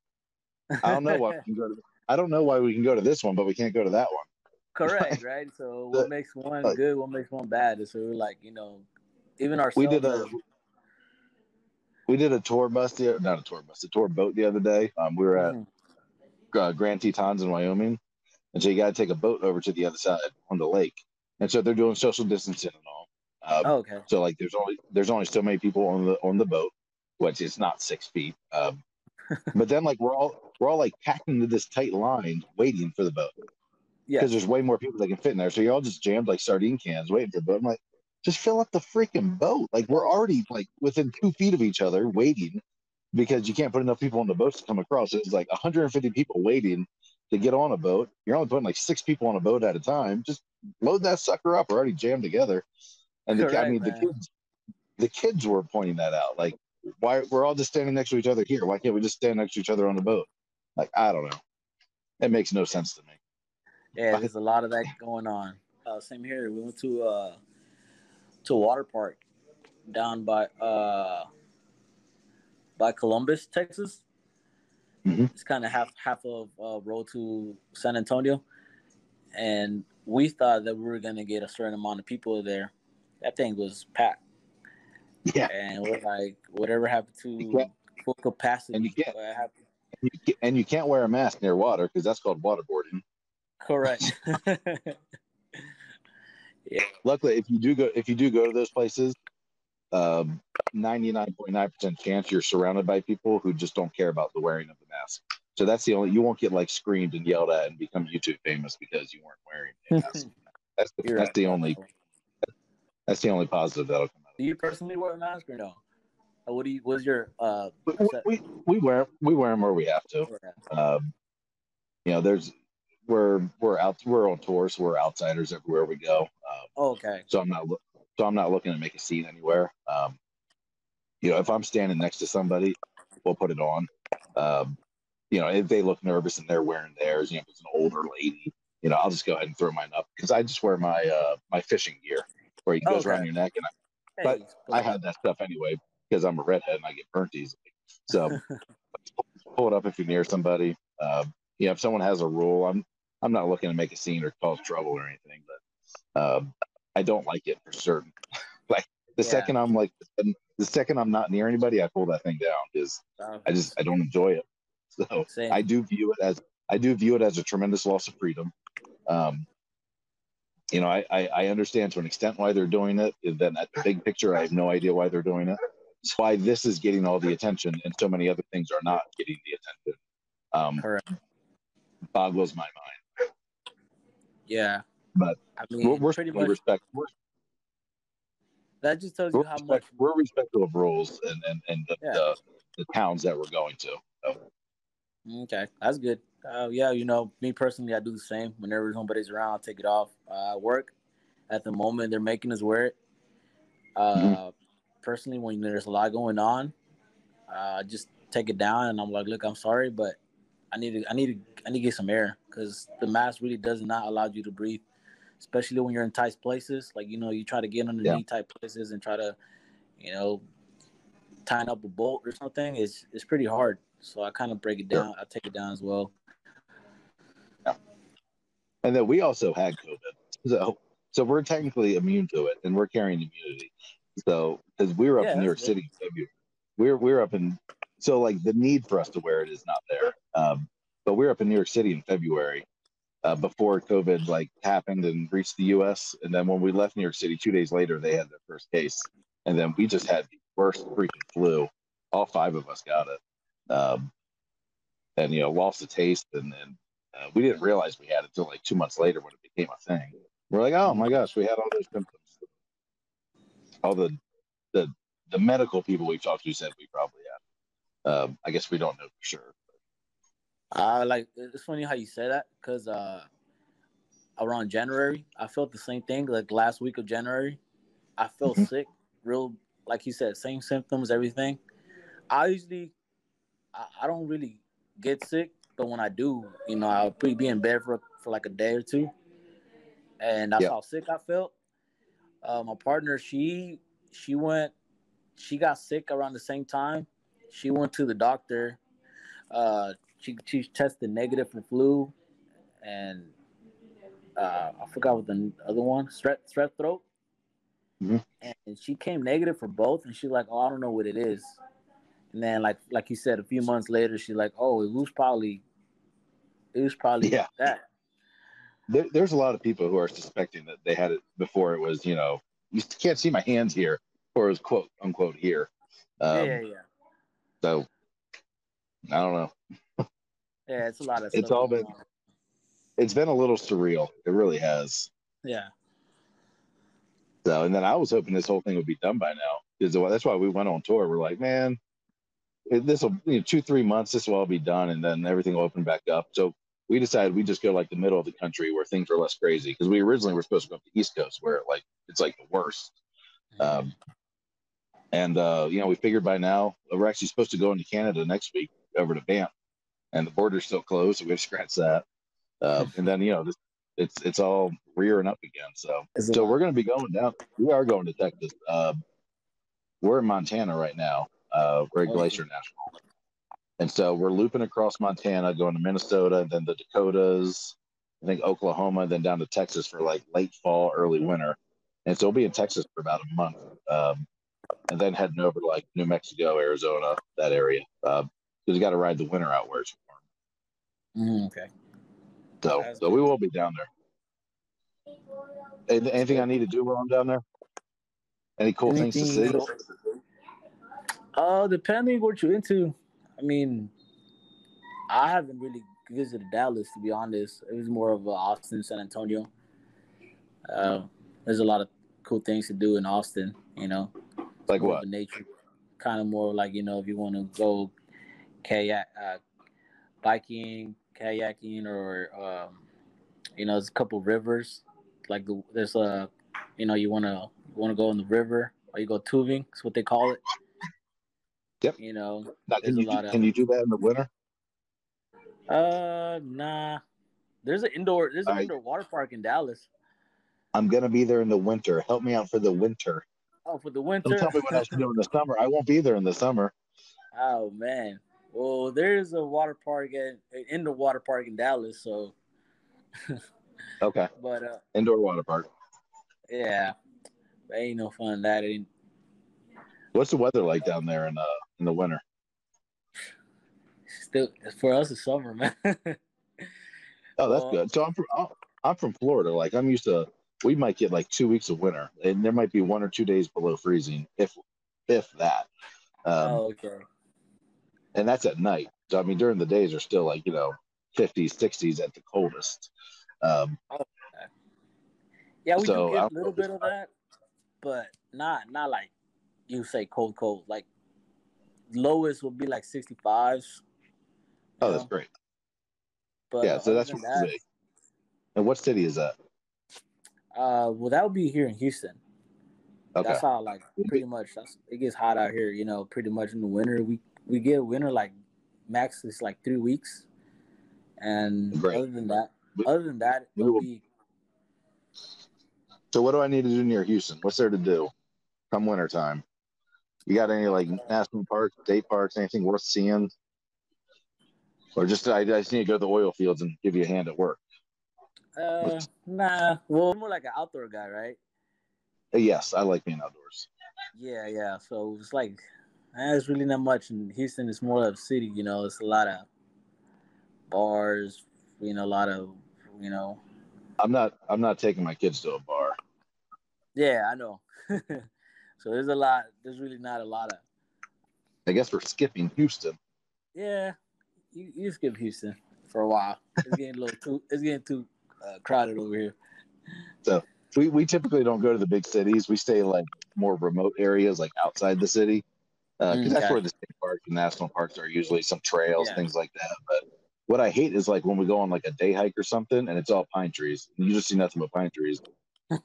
I don't know why we can go to. I don't know why we can go to this one, but we can't go to that one. Correct, right? So what makes one good, what makes one bad? And so we're like, you know, even ourselves. We did a we did a tour bus the not a tour bus, a tour boat the other day. Um, we were at Mhm. uh, Grand Tetons in Wyoming, and so you got to take a boat over to the other side on the lake, and so they're doing social distancing and all. Um, Oh, okay. So like, there's only there's only so many people on the on the boat, which is not six feet. Um, but then like we're all we're all like packed into this tight line waiting for the boat Yeah. because there's way more people that can fit in there. So you're all just jammed like sardine cans waiting for the boat. I'm like, just fill up the freaking boat. Like we're already like within two feet of each other waiting because you can't put enough people on the boats to come across. It's like 150 people waiting to get on a boat. You're only putting like six people on a boat at a time. Just load that sucker up. We're already jammed together. And the, I Correct, mean, the kids, the kids were pointing that out. Like, why we're all just standing next to each other here? Why can't we just stand next to each other on the boat? Like, I don't know. It makes no sense to me. Yeah, there's a lot of that going on. Uh, same here. We went to uh to a water park down by uh by Columbus, Texas. Mhm. It's kind of half half of uh, road to San Antonio, and we thought that we were gonna get a certain amount of people there. That thing was packed, Yeah. and we're like, whatever happened to full capacity? and you can't- happened? You And you can't wear a mask near water because that's called waterboarding. Correct. Luckily, if you do go, if you do go to those places, um, 99.9% chance you're surrounded by people who just don't care about the wearing of the mask. So that's the only you won't get like screamed and yelled at and become YouTube famous because you weren't wearing a mask. That's the, that's right. the only that's the only positive that'll come out. Do you personally wear a mask or no? What do you? What's your uh? We, we, we wear we wear them where we have to. Um, you know, there's we're we're out we're on tour, so we're outsiders everywhere we go. Um, Oh, okay. so I'm not so I'm not looking to make a scene anywhere. Um, you know, if I'm standing next to somebody, we'll put it on. Um, you know, if they look nervous and they're wearing theirs, you know, if it's an older lady, you know, I'll just go ahead and throw mine up because I just wear my uh my fishing gear where it goes Okay. around your neck, and But Hey, I, I had that stuff anyway because I'm a redhead and I get burnt easily. So pull it up if you're near somebody. Um, yeah, if someone has a rule, I'm I'm not looking to make a scene or cause trouble or anything, but um, I don't like it for certain. like the Yeah. second I'm like the second I'm not near anybody, I pull that thing down because I just I don't enjoy it. So Same. I do view it as I do view it as a tremendous loss of freedom. Um, you know, I, I, I understand to an extent why they're doing it. And then at the big picture, I have no idea why they're doing it. It's why this is getting all the attention and so many other things are not getting the attention. Um, Correct. boggles my mind. Yeah. But I mean, We're, we're pretty much respect, we're, that just tells you how much. we're respectful of rules and, and, and the, Yeah. the, the towns that we're going to. So, Okay, that's good. Uh, yeah, you know, me personally, I do the same. Whenever somebody's around, I'll take it off. Uh, work, at the moment, they're making us wear it. Uh, Mhm. Personally, when there's a lot going on, uh, I just take it down, and I'm like, look, I'm sorry, but I need to, I need to, I need to get some air because the mask really does not allow you to breathe, especially when you're in tight places. Like you know, you try to get underneath tight places and try to, you know, tying up a bolt or something. It's it's pretty hard. So I kind of break it Sure. down. I take it down as well. Yeah. and then we also had COVID. So, so we're technically immune to it and we're carrying immunity. So, because we were up Yeah, in New York good. City in February, we're we're up in. So, like the need for us to wear it is not there. Um, but we're up in New York City in February, uh, before COVID like happened and reached the U.S. And then when we left New York City, two days later, they had their first case, and then we just had the worst freaking flu. All five of us got it, um, and you know lost the taste, and then uh, we didn't realize we had it until like two months later when it became a thing. We're like, oh my gosh, we had all those symptoms. All the the the medical people we've talked to said we probably had. Um, I guess we don't know for sure. I like it's funny how you say that because uh, around January, I felt the same thing. Like last week of January, I felt Mhm. sick, real like you said, same symptoms, everything. I usually, I, I don't really get sick, but when I do, you know, I'll pretty be in bed for for like a day or two, and that's Yeah. how sick I felt. Uh, my partner, she she went, she got sick around the same time. She went to the doctor. Uh, she she tested negative for flu, and uh, I forgot what the other one strep strep throat. Mhm. And she came negative for both, and she's like, "Oh, I don't know what it is." And then, like like you said, a few months later, she's like, "Oh, it was probably, it was probably Yeah. that." There, there's a lot of people who are suspecting that they had it before it was, you know, you can't see my hands here, or it was quote unquote here. Um, yeah, yeah, So I don't know. yeah. It's a lot of. It's all been- on. It's been a little surreal. It really has. Yeah, So, and then I was hoping this whole thing would be done by now. Because that's why we went on tour. We're like, man, this will you know, two, three months. This will all be done, and then everything will open back up. So we decided we just go like the middle of the country where things are less crazy. Because we originally were supposed to go up the East Coast where like it's like the worst. Um, and uh, you know, we figured by now we're actually supposed to go into Canada next week over to Banff, and the border's still closed, so we have to scratch that. Uh, and then you know, this, it's it's all rearing up again. So so we're going to be going down. We are going to Texas. Uh, we're in Montana right now. Uh. Glacier National, and so we're looping across Montana, going to Minnesota, and then the Dakotas. I think Oklahoma, then down to Texas for like late fall, early winter. And so we'll be in Texas for about a month, um, and then heading over to like New Mexico, Arizona, that area. Because you got to ride the winter out where it's warm. Mhm, okay. So, so we will be down there. Any- Anything I need to do while I'm down there? Any cool things to see? Anything- Uh, depending what you're into. I mean, I haven't really visited Dallas to be honest. It was more of a Austin, San Antonio. Uh, there's a lot of cool things to do in Austin. You know, Like what? nature, kind of more like you know if you want to go kayak, uh, biking, kayaking, or um, you know, there's a couple rivers. Like the, there's a, you know, you want to want to go in the river or you go tubing. That's what they call it. Yep. You know, Now, There's a you, lot do- of- can you do that in the winter? uh, nah. There's an indoor. There's an I- indoor water park in Dallas. I'm gonna be there in the winter. Help me out for the winter. Oh, for the winter. Don't tell me what I should do in the summer. I won't be there in the summer. oh man. Well, there's a water park at an indoor water park in Dallas. So, Okay. but uh, Indoor water park. yeah, ain't no fun that. Ain't What's the weather like down there in uh in the winter? still for us it's summer, man. Oh, that's good. So I'm from I'm from Florida. Like I'm used to. We might get like two weeks of winter, and there might be one or two days below freezing, if if that. Um, oh, okay. And that's at night. So I mean, during the days are still like you know 50s, 60s at the coldest. Um, Yeah, we So, do get a little bit of that, but not not like you say cold, cold. Like lowest would be like sixty fives. oh, that's great. But yeah, so that's what that, And what city is that? Uh, well, that would be here in Houston. Okay. That's how like pretty much that's it gets hot out here. You know, pretty much in the winter we we get winter like max is like three weeks, and Great. other than that, other than that, it'll will- be So what do I need to do near Houston? What's there to do come wintertime? You got any like national parks, state parks, anything worth seeing? Or just I, I just need to go to the oil fields and give you a hand at work. Uh nah. Well, I'm more like an outdoor guy, right? Uh, Yes, I like being outdoors. Yeah, yeah. So it's like it's really not much in Houston. It's more of a city, you know. It's a lot of bars, you know, a lot of, you know. I'm not I'm not taking my kids to a bar. Yeah, I know. so there's a lot. There's really not a lot of. I guess we're skipping Houston. Yeah, you you skip Houston for a while. It's getting a little too. It's getting too uh, crowded over here. So we we typically don't go to the big cities. We stay like more remote areas, like outside the city, because Mm, that's where the state parks and national parks are usually some trails, Yeah. things like that. But what I hate is like when we go on like a day hike or something, and it's all pine trees. And you just see nothing but pine trees.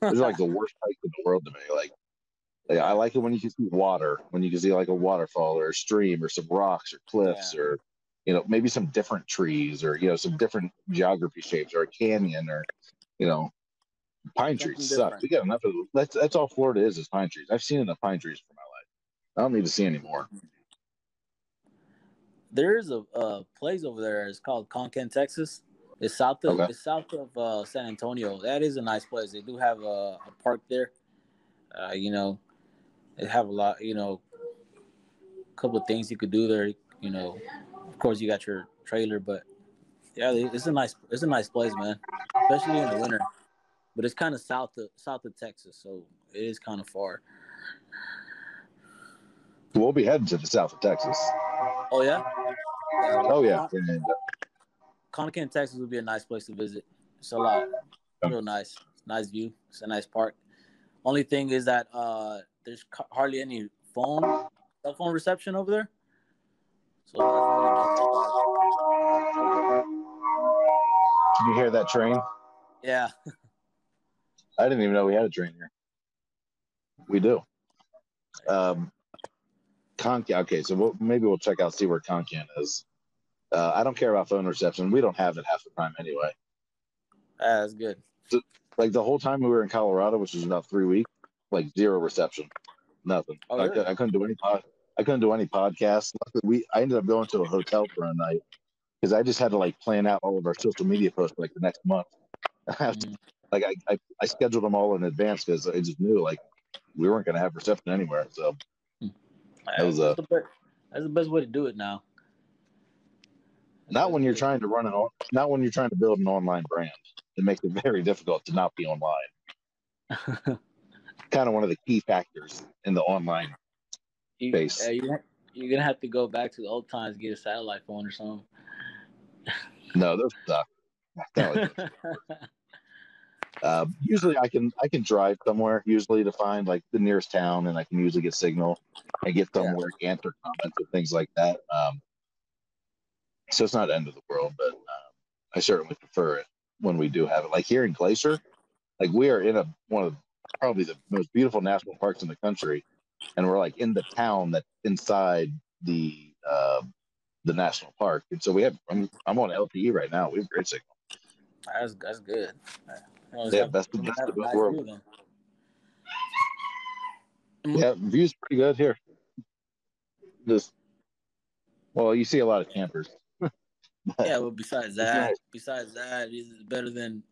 Those are like the worst hike in the world to me. Like, like, I like it when you can see water, when you can see like a waterfall or a stream or some rocks or cliffs Yeah. or you know maybe some different trees or you know some different geography shapes or a canyon or you know pine Something trees suck. We got enough of that's that's all Florida is is pine trees. I've seen enough pine trees for my life. I don't need to see any more. There's a, a place over there. It's called Concan, Texas. It's south of Okay. it's south of uh, San Antonio. That is a nice place. They do have a, a park there. Uh, you know, they have a lot. You know, a couple of things you could do there. You know, of course you got your trailer, but yeah, it's a nice it's a nice place, man. Especially in the winter. But it's kind of south of south of Texas, so it is kind of far. We'll be heading to the south of Texas. Oh yeah. Oh yeah. Uh, Texas would be a nice place to visit. It's a lot, real nice, nice view. It's a nice park. Only thing is that uh, there's hardly any phone, cell phone reception over there. So that's the only downside. Can you hear that train? yeah, I didn't even know we had a train here. We do. Um, Concan. Okay, so we'll, maybe we'll check out see where Concan is. Uh, I don't care about phone reception. We don't have it half the time anyway. Ah, that's good. Like the whole time we were in Colorado, which was about three weeks, like zero reception, nothing. Oh, I, really? I couldn't do any pod. I couldn't do any podcasts. Luckily, we I ended up going to a hotel for a night because I just had to like plan out all of our social media posts for, like the next month. Mm-hmm. like I, I I scheduled them all in advance because I just knew like we weren't going to have reception anywhere. So That was, uh, that's, the best, that's the best way to do it now. not when you're trying to run an on- not when you're trying to build an online brand. It makes it very difficult to not be online. Kind of one of the key factors in the online. You, Base. uh, you, you're gonna have to go back to the old times, get a satellite phone or something. No, those suck. That was- uh, usually, I can I can drive somewhere usually to find like the nearest town, and I can usually get signal and get somewhere to answer comments and things like that. Um, so it's not end of the world, but um, I certainly prefer it when we do have it. Like here in Glacier, like we are in a one of probably the most beautiful national parks in the country, and we're like in the town that's inside the uh, the national park. And so we have I'm, I'm on LTE right now. We have great signal. that's that's good. Well, Yeah, have- best of have best of a both nice worlds. view. Yeah, view's pretty good here. Just well, you see a lot of campers. Yeah, well, besides that, nice. besides that, it's better than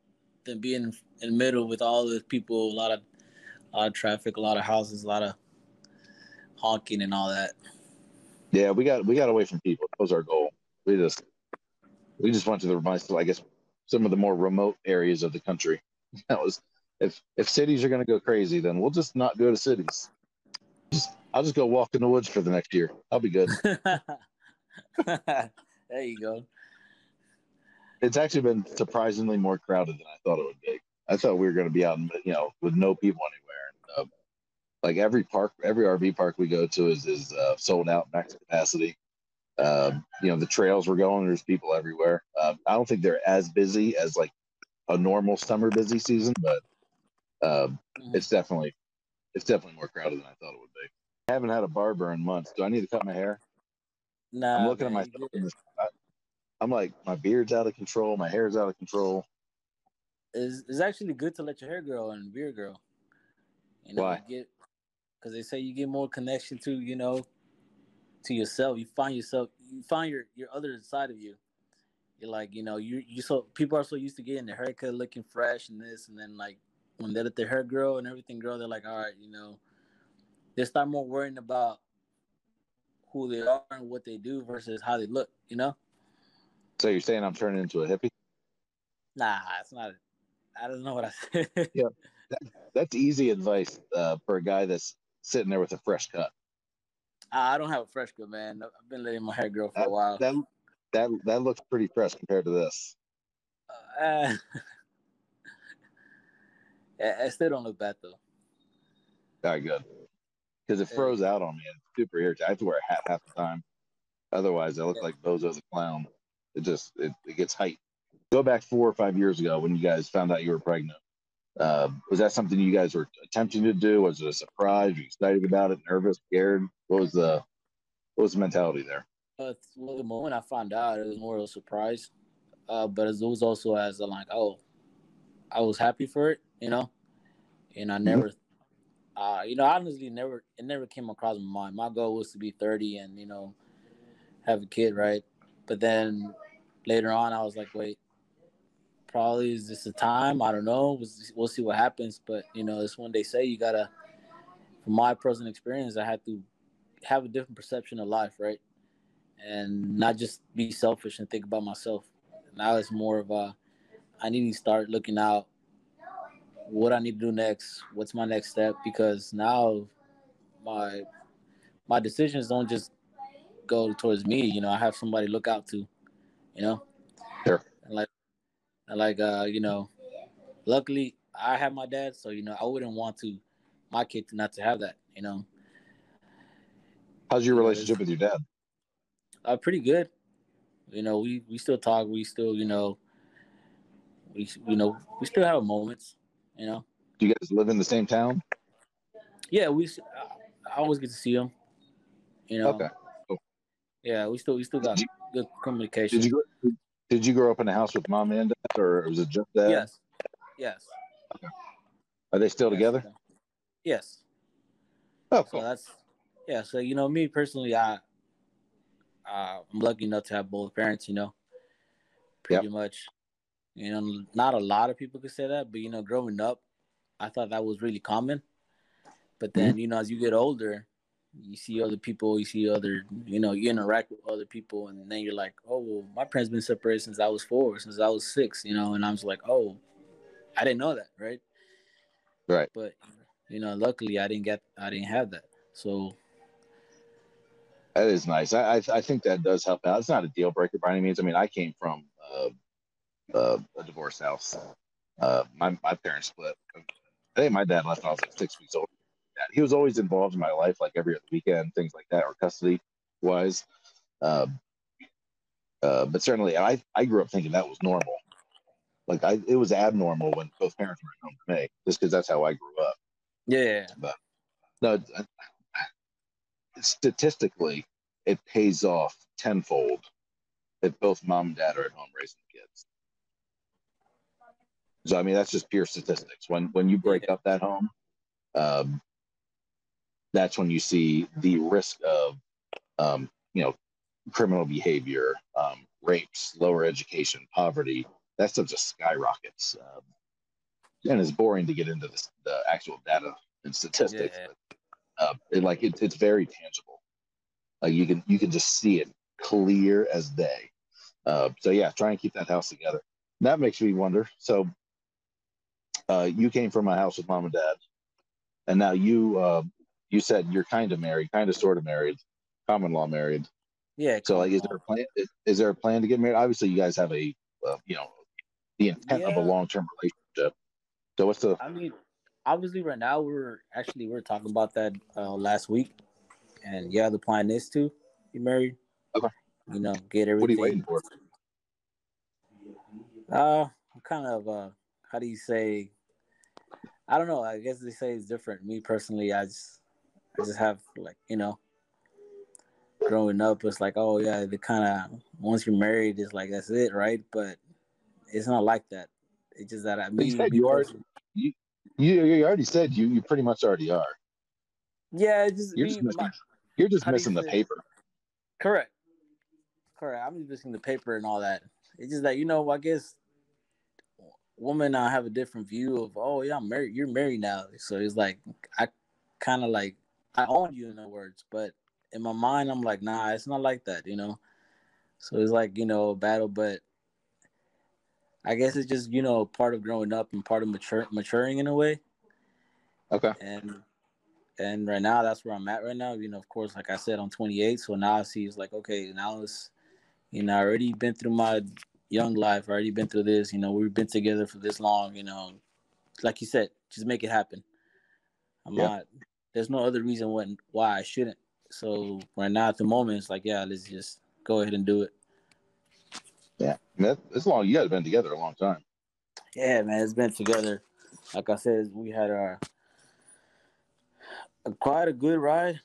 than being in, in the middle with all the people, a lot of a lot of traffic, a lot of houses, a lot of honking and all that. Yeah, we got we got away from people. That was our goal. We just we just went to the I guess, some of the more remote areas of the country. That was if if cities are going to go crazy, then we'll just not go to cities. Just I'll just go walk in the woods for the next year. I'll be good. there you go. It's actually been surprisingly more crowded than I thought it would be. I thought we were going to be out, in, you know, with no people anywhere. And, uh, like every park, every RV park we go to is is uh, sold out max capacity. Um, you know, the trails we're going, there's people everywhere. Um, I don't think they're as busy as like a normal summer busy season, but um, Mhm. it's definitely it's definitely more crowded than I thought it would be. I haven't had a barber in months. Do I need to cut my hair? Nah, I'm looking man, at myself. I, I'm like, my beard's out of control. My hair's out of control. It's, it's actually good to let your hair grow and beard grow. You know, Why? you get because they say you get more connection to you know to yourself. You find yourself, you find your your other side of you. You're like, you know, you you so people are so used to getting their haircut looking fresh and this, and then like when they let their hair grow and everything grow, they're like, all right, you know, they start more worrying about who they are and what they do versus how they look. You know, So you're saying I'm turning into a hippie? nah, it's not. I don't know what I said. That's easy advice uh, for a guy that's sitting there with a fresh cut. I don't have a fresh cut, man. I've been letting my hair grow for a while. That that that looks pretty fresh compared to this. Uh, I still don't look bad though. All right, good. Because it Yeah. froze out on me. It's super irritating. I have to wear a hat half the time. Otherwise, I look Yeah. like Bozo the clown. It just it, it gets height. Go back four or five years ago when you guys found out you were pregnant. Uh, was that something you guys were attempting to do? Was it a surprise? You excited about it? Nervous? Scared? What was the what was the mentality there? But well, the moment I found out, it was more of a surprise. Uh, but it was also as a, like, oh, I was happy for it, you know, and I never, uh, you know, honestly, never it never came across my mind. My goal was to be thirty and you know, have a kid, right? But then later on, I was like, wait, probably is this the time? I don't know. We'll see- what happens. But you know, it's when they say you gotta. From my personal experience, I had to have a different perception of life, right? And not just be selfish and think about myself. Now it's more of a, I need to start looking out what I need to do next. What's my next step? Because now my my decisions don't just go towards me. You know, I have somebody to look out to. You know, Sure. Like, uh, you know, luckily I have my dad, so you know, I wouldn't want to my kid to not to have that. You know, How's your relationship with your dad? uh, pretty good. You know, we we still talk. We still, you know, we you know we still have moments. You know, Do you guys live in the same town? yeah, we. I always get to see him. You know, Okay. yeah, we still we still got Did good communication. Did you did you grow up in a house with mom and dad, or was it just dad? Yes, yes. Are they still yes, together? Yes. Oh, So cool. that's yeah. So you know, me personally, I uh, I'm lucky enough to have both parents. You know, pretty much. You know, not a lot of people could say that, but you know, growing up, I thought that was really common. But then, you know, as you get older, you see other people, you see other, you know, you interact with other people, and then you're like, oh, well, my parents been separated since I was four, since I was six, you know, and I was like, oh, I didn't know that, right? Right. But you know, luckily, I didn't get, I didn't have that, so That is nice. I, I I think that does help out. It's not a deal breaker by any means. I mean, I came from uh, uh, a divorced house. Uh, my my parents split. I think my dad left when I was like six weeks old. He was always involved in my life, like every other weekend, things like that, or custody wise. Uh, uh, but certainly, I I grew up thinking that was normal. Like I, it was abnormal when both parents were at home to me, just because that's how I grew up. Yeah. But no, statistically, it pays off tenfold if both mom and dad are at home raising the kids. So I mean, that's just pure statistics. When when you break up that home, um, that's when you see the risk of, um, you know, criminal behavior, um, rapes, lower education, poverty. That stuff just skyrockets. Um, and it's boring to get into this, the actual data and statistics, Yeah. but uh, it, like it, it's very tangible. Like you can you can just see it clear as day. Uh, so yeah, try and keep that house together. And that makes me wonder. So uh, you came from my house with mom and dad, and now you uh, you said you're kind of married, kind of sort of married, common law married. Yeah. So like, is there a plan? Is, is there a plan to get married? Obviously, you guys have a uh, you know the intent of a long term relationship. So what's the I mean, obviously, right now we're actually we're talking about that uh, last week, and yeah, the plan is to be married. Okay. You know, get everything. what are you waiting for? Uh, kind of uh, how do you say? I don't know. I guess they say it's different. Me personally, I just, I just have like you know, growing up, it's like oh yeah, the kind of once you're married, it's like that's it, right? But it's not like that. It's just that I But you you are- personally- You you already said you you pretty much already are. Yeah, it's just You're me. just missing, my- you're just you missing the it? paper. Correct. Correct. I'm just missing the paper and all that. It's just that you know, I guess women now have a different view of oh yeah, I'm married. You're married now, so it's like I kind of like I own you in the words, but in my mind I'm like nah, it's not like that, you know. So it's like you know a battle, but I guess it's just you know part of growing up and part of mature maturing in a way Okay. and and right now that's where I'm at right now. You know, of course, like I said, I'm 28, so now I see it's like okay, now it's you know I already been through my young life, I already been through this. You know, we've been together for this long. You know, like you said, just make it happen. I'm Yeah. not. There's no other reason when why I shouldn't. So right now at the moment, it's like yeah, let's just go ahead and do it. Yeah. I mean, it's long. You guys have been together a long time. Yeah, man, it's been together. Like I said, we had our a, quite a good ride.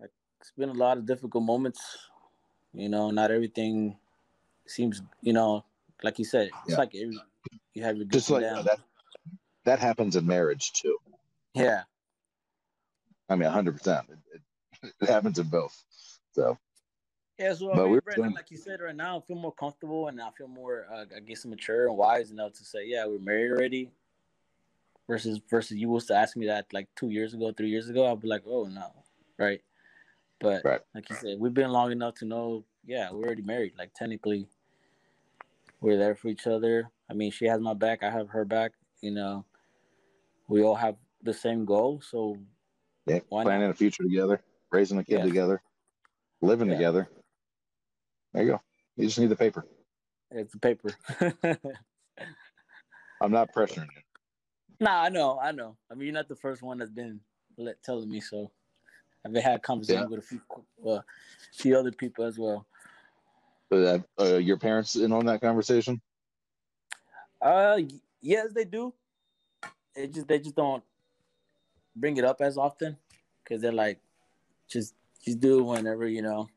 Like it's been a lot of difficult moments. You know, not everything seems. You know, like you said, it's Yeah. like every, you have your good Just like down. that. That happens in marriage too. Yeah, I mean, 100. percent it, it, it happens in both. So yeah. So But I mean, we're Brandon, like you said, right now I feel more comfortable and I feel more, uh, I guess, mature and wise enough to say, yeah, we're married already. Versus, versus, you was to ask me that like two years ago, three years ago, I'd be like, oh no, right? But Right. like you said, we've been long enough to know, yeah, we're already married. Like technically, we're there for each other. I mean, she has my back, I have her back. You know, we all have the same goal, so yeah, Why not? planning a future together, raising a kid Yeah. together, living Yeah. together. There you go. You just need the paper. it's a paper. I'm not pressuring you. nah, I know, I know. I mean, you're not the first one that's been let, telling me so. I've been had conversations Yeah. with a few, uh, few other people as well. Uh, uh, your parents in on that conversation? Uh, y- yes, they do. It just they just don't bring it up as often because they're like, just just do it whenever you know.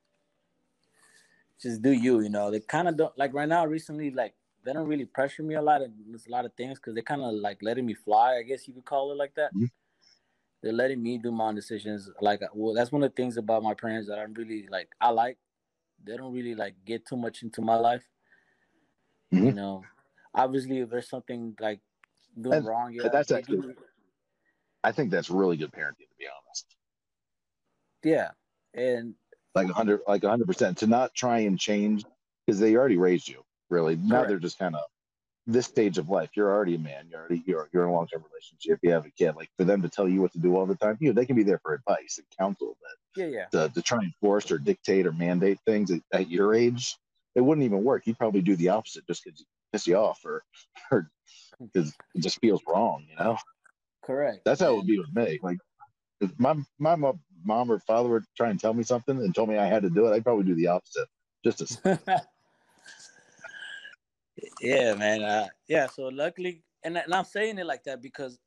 Just do you, you know. They kind of don't like right now. Recently, like they don't really pressure me a lot and there's a lot of things because they kind of like letting me fly. I guess you could call it like that. Mhm. They're letting me do my own decisions. Like, well, that's one of the things about my parents that I'm really like. I like. They don't really like get too much into my life. You Mhm. know, obviously, if there's something like doing And- wrong, yeah, that's they actually- I think that's really good parenting, to be honest. yeah, and Like 100, like 100 percent to not try and change because they already raised you. Really, now Correct. they're just kind of this stage of life, you're already a man. You're already you're you're in a long term relationship. You have a kid. Like for them to tell you what to do all the time, you know, they can be there for advice and counsel, but Yeah, yeah. to, to try and force or dictate or mandate things at, at your age, it wouldn't even work. You'd probably do the opposite just because you piss you off or or because it just feels wrong. You know, Correct. that's how it would be with me. Like if my my mom or father would try and tell me something and told me I had to do it, I'd probably do the opposite. Just to yeah, man. Uh, yeah. So luckily, and, and I'm saying it like that because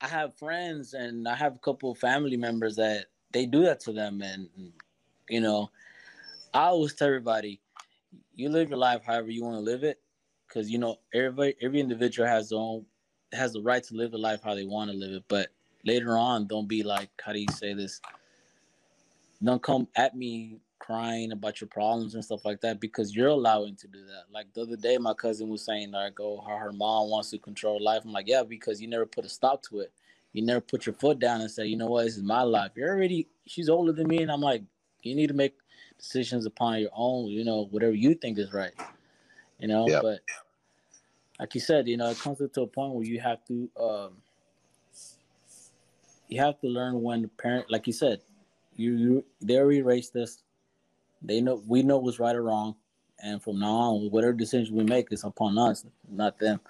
I have friends and I have a couple of family members that they do that to them, and you know, I always tell everybody, you live your life however you want to live it, because you know everybody, every individual has their own has the right to live the life how they want to live it, but later on, don't be like, how do you say this? Don't come at me crying about your problems and stuff like that because you're allowing to do that. Like the other day, my cousin was saying like, "Oh, how her mom wants to control life." I'm like, "Yeah, because you never put a stop to it. You never put your foot down and say, you know what, this is my life. You're already. She's older than me, and I'm like, you need to make decisions upon your own. You know, whatever you think is right. You know, Yeah. but like you said, you know, it comes to a point where you have to, um, you have to learn when the parent, like you said, you you they already raised. They know we know what's right or wrong, and from now on, whatever decision we make is upon us, not them.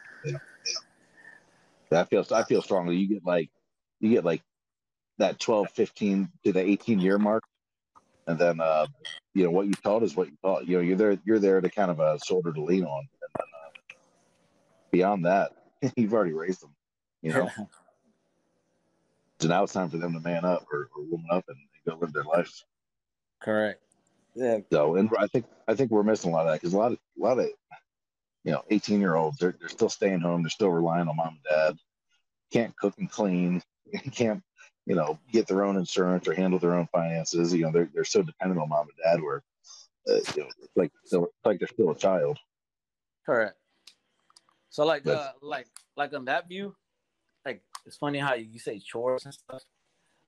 I feel I feel strongly. You get like you get like that 12, 15 to the 18 year mark. And then uh you know what you taught is what you taught. You know, you're there you're there to kind of a shoulder to lean on. And then beyond that, you've already raised them. You know. So now it's time for them to man up or, or woman up and go live their life. Correct. Yeah. So, and I think I think we're missing a lot of that because a lot of a lot of you know 18 year olds they're, they're still staying home. They're still relying on mom and dad. Can't cook and clean. Can't you know get their own insurance or handle their own finances. You know they're they're so dependent on mom and dad where uh, you know it's like still it's like they're still a child. Correct. So like uh like like on that view, like it's funny how you say chores and stuff.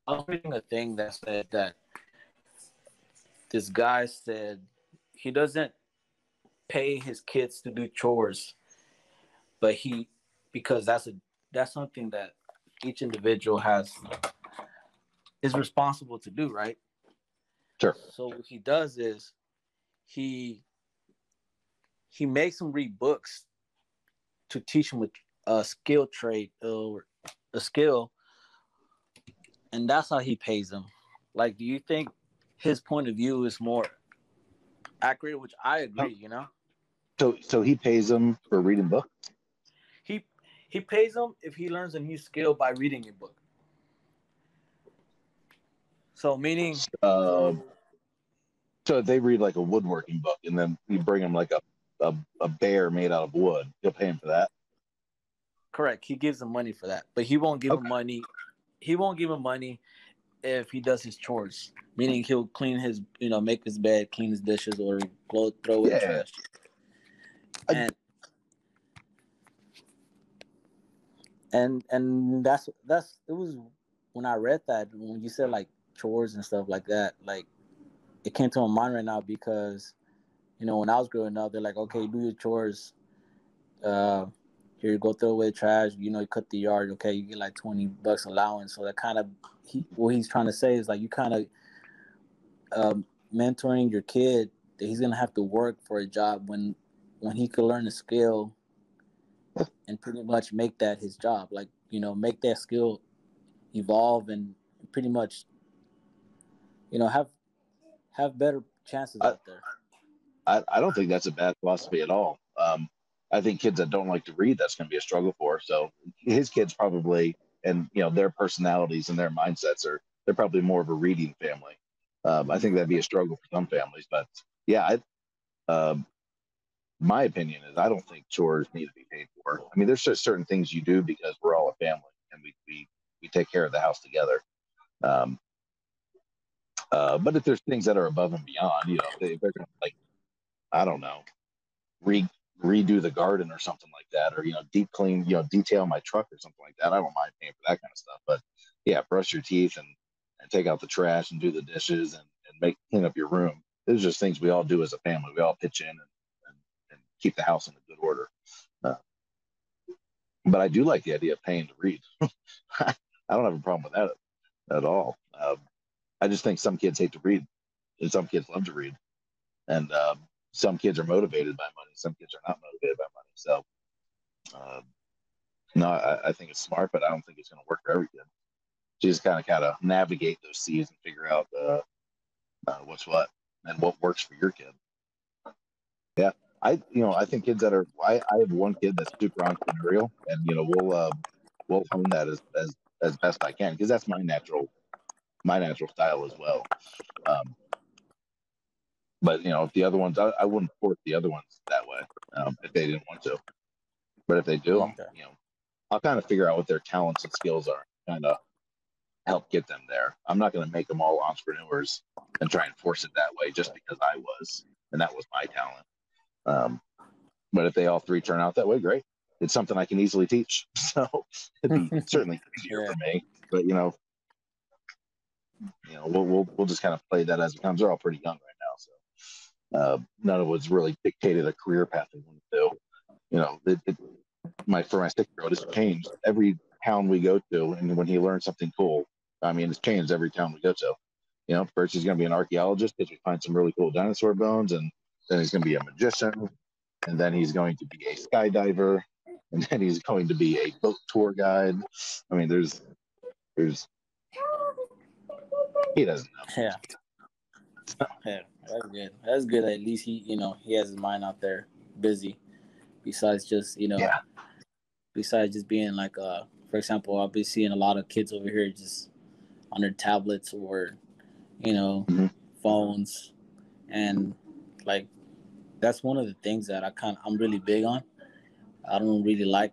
I was reading a thing that said that this guy said he doesn't pay his kids to do chores, but he because that's a that's something that each individual has is responsible to do, right? Sure. So what he does is he he makes them read books to teach them a, a skill trade or a skill, and that's how he pays them. Like, do you think his point of view is more accurate? Which I agree. You know, So so he pays them for reading books. he he pays them if he learns a new skill by reading a book. So meaning, Um, so if they read like a woodworking book and then you bring them like a, a, a bear made out of wood, you'll pay him for that. correct. He gives him money for that, but he won't give Okay. him money. He won't give him money if he does his chores. Meaning he'll clean his, you know, make his bed, clean his dishes, or throw away the Yeah. trash. I- And and and that's that's it was when I read that when you said like chores and stuff like that, like it came to my mind right now because you know when I was growing up, they're like, okay, do your chores. Uh, here you go throw away the trash. You know, you cut the yard. Okay, you get like twenty bucks allowance. So that kind of he, what he's trying to say is like you kind of um, mentoring your kid that he's gonna have to work for a job when when he could learn a skill and pretty much make that his job. Like you know, make that skill evolve and pretty much you know have have better chances I- out there. I, I don't think that's a bad philosophy at all. Um, I think kids that don't like to read, that's going to be a struggle for. So his kids probably, and you know, their personalities and their mindsets are, they're probably more of a reading family. Um, I think that'd be a struggle for some families, but yeah, I, um, my opinion is I don't think chores need to be paid for. I mean, there's just certain things you do because we're all a family and we, we, we take care of the house together. Um, uh, but if there's things that are above and beyond, you know, if they- if they're like, I don't know, re redo the garden or something like that, or you know, deep clean, you know, detail my truck or something like that. I don't mind paying for that kind of stuff. But yeah, brush your teeth and, and take out the trash and do the dishes and, and make clean up your room. Those are just things we all do as a family. We all pitch in and, and, and keep the house in a good order. Uh, but I do like the idea of paying to read. I don't have a problem with that at all. Um, I just think some kids hate to read, and some kids love to read, and um, some kids are motivated by money. Some kids are not motivated by money. So, um, no, I, I, think it's smart, but I don't think it's going to work for every kid. You just kind of kind of navigate those seas and figure out uh, uh, what's what and what works for your kid. Yeah, I you know I think kids that are I, I have one kid that's super entrepreneurial, and you know we'll uh, we'll hone that as as as best I can because that's my natural my natural style as well. Um, but you know, if the other ones, I, I wouldn't force the other ones that way um, if they didn't want to. But if they do, okay. you know, I'll kind of figure out what their talents and skills are, kind of help get them there. I'm not going to make them all entrepreneurs and try and force it that way just because I was and that was my talent. Um, but if they all three turn out that way, great. It's something I can easily teach. So it'd be certainly easier yeah. for me. But you know, you know, we'll we'll we'll just kind of play that as it comes. They're all pretty young right now, so uh, none of it's really dictated a career path they want to do. You know, it, it, my for my six year old, it's changed every town we go to, and when he learns something cool, I mean, it's changed every town we go to. You know, first he's going to be an archaeologist because we find some really cool dinosaur bones, and then he's going to be a magician, and then he's going to be a skydiver, and then he's going to be a boat tour guide. I mean, there's, there's, he doesn't know. Yeah. yeah, that's good. That's good. At least he, you know, he has his mind out there, busy. Besides just, you know, yeah. besides just being like, uh, for example, I'll be seeing a lot of kids over here just on their tablets or, you know, mm-hmm. phones, and like that's one of the things that I kind I'm really big on. I don't really like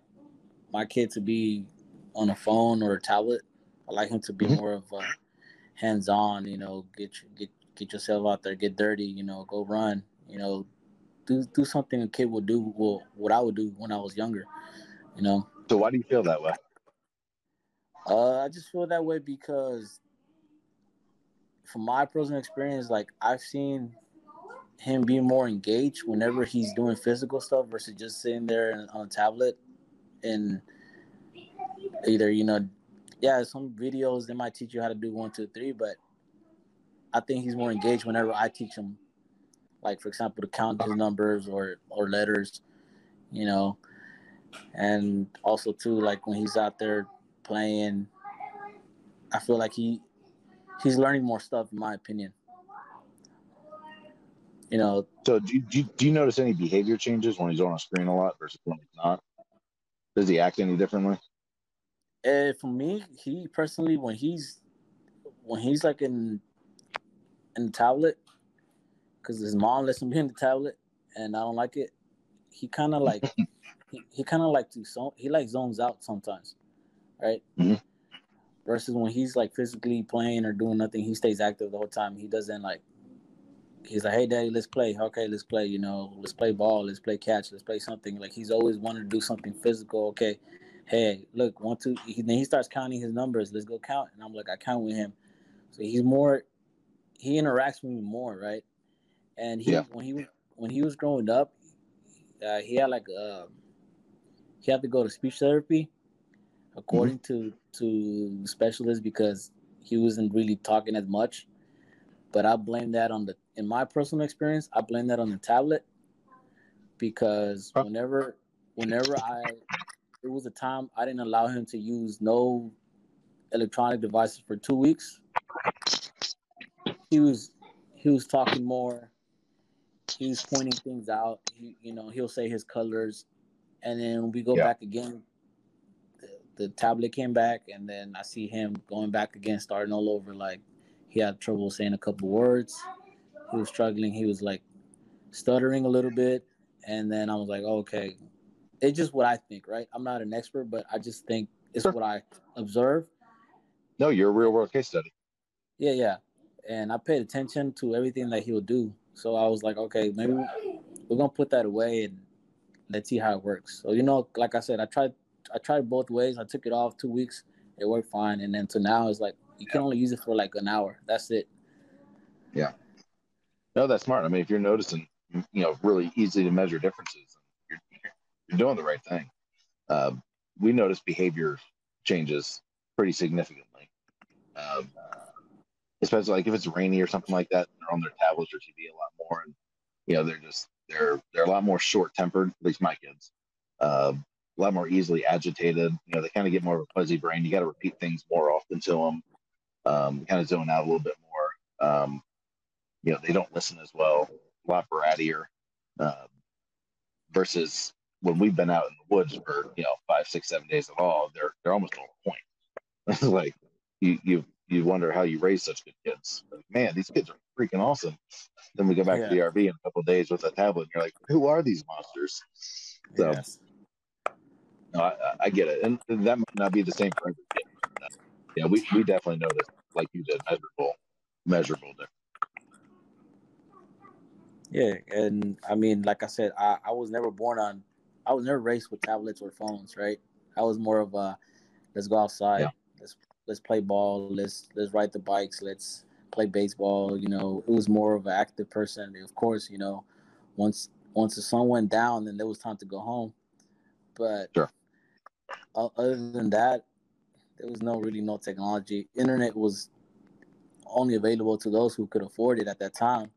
my kid to be on a phone or a tablet. I like him to be mm-hmm. more of a hands-on. You know, get get get yourself out there, get dirty. You know, go run. You know, do do something a kid would do. Well, what I would do when I was younger. You know. So why do you feel that way? Uh, I just feel that way because, from my personal experience, like I've seen him be more engaged whenever he's doing physical stuff versus just sitting there on a tablet and either you know yeah some videos they might teach you how to do one two three but i think he's more engaged whenever i teach him like for example to count his numbers or or letters you know and also too like when he's out there playing i feel like he he's learning more stuff in my opinion you know. So do you, do you, do you notice any behavior changes when he's on a screen a lot versus when he's not? Does he act any differently? Uh, for me, he personally, when he's when he's like in in the tablet, because his mom lets him be in the tablet, and I don't like it. He kind of like he, he kind of like to so he like zones out sometimes, right? Mm-hmm. Versus when he's like physically playing or doing nothing, he stays active the whole time. He doesn't like he's like, "Hey, daddy, let's play. Okay, let's play. You know, let's play ball. Let's play catch. Let's play something." Like he's always wanted to do something physical. Okay, hey, look, one, two. He, then he starts counting his numbers. Let's go count. And I'm like, I count with him. So he's more. He interacts with me more, right? And he yeah. when he when he was growing up, uh, he had like uh, he had to go to speech therapy, according mm-hmm. to to specialists, because he wasn't really talking as much. But I blame that on the in my personal experience, I blame that on the tablet because whenever whenever I it was a time I didn't allow him to use no electronic devices for two weeks. He was he was talking more. He was pointing things out. He, you know, he'll say his colors, and then we go yeah. back again. The, the tablet came back, and then I see him going back again, starting all over. Like he had trouble saying a couple words he was struggling. He was like stuttering a little bit, and then I was like, okay, it's just what I think, right? I'm not an expert, but I just think it's sure. what I observe. No, you're a real world case study. Yeah, yeah, and I paid attention to everything that he'll do. So I was like, okay, maybe we're gonna put that away and let's see how it works. So you know, like I said, I tried I tried both ways. I took it off two weeks, it worked fine, and then to now it's like you can only use it for like an hour. That's it. Yeah. No, that's smart. I mean, if you're noticing, you know, really easy to measure differences, you're, you're doing the right thing. Um, we notice behavior changes pretty significantly. Um, especially like if it's rainy or something like that, they're on their tablets or TV a lot more, and you know they're just they're they're a lot more short tempered. At least my kids, uh, a lot more easily agitated. You know, they kind of get more of a fuzzy brain. You got to repeat things more often to them. Um, kind of zone out a little bit more. Um, you know, they don't listen as well. A lot brattier. Uh, versus when we've been out in the woods for you know five, six, seven days at all, they're they're almost on point. It's like you you you wonder how you raise such good kids. Like, man, these kids are freaking awesome. Then we go back Yeah. to the RV in a couple of days with a tablet, and you're like, who are these monsters? So Yes. no, I, I- I get it, and that might not be the same for every kid. uh, Yeah, we, we definitely noticed, like you did, measurable, measurable difference. Yeah, and I mean, like I said, I, I was never born on, I was never raised with tablets or phones, right? I was more of a, let's go outside, Yeah. let's let's play ball, let's let's ride the bikes, let's play baseball. You know, it was more of an active person. Of course, you know, once once the sun went down, then there was time to go home. But Sure. other than that, there was no really no technology. Internet was only available to those who could afford it at that time.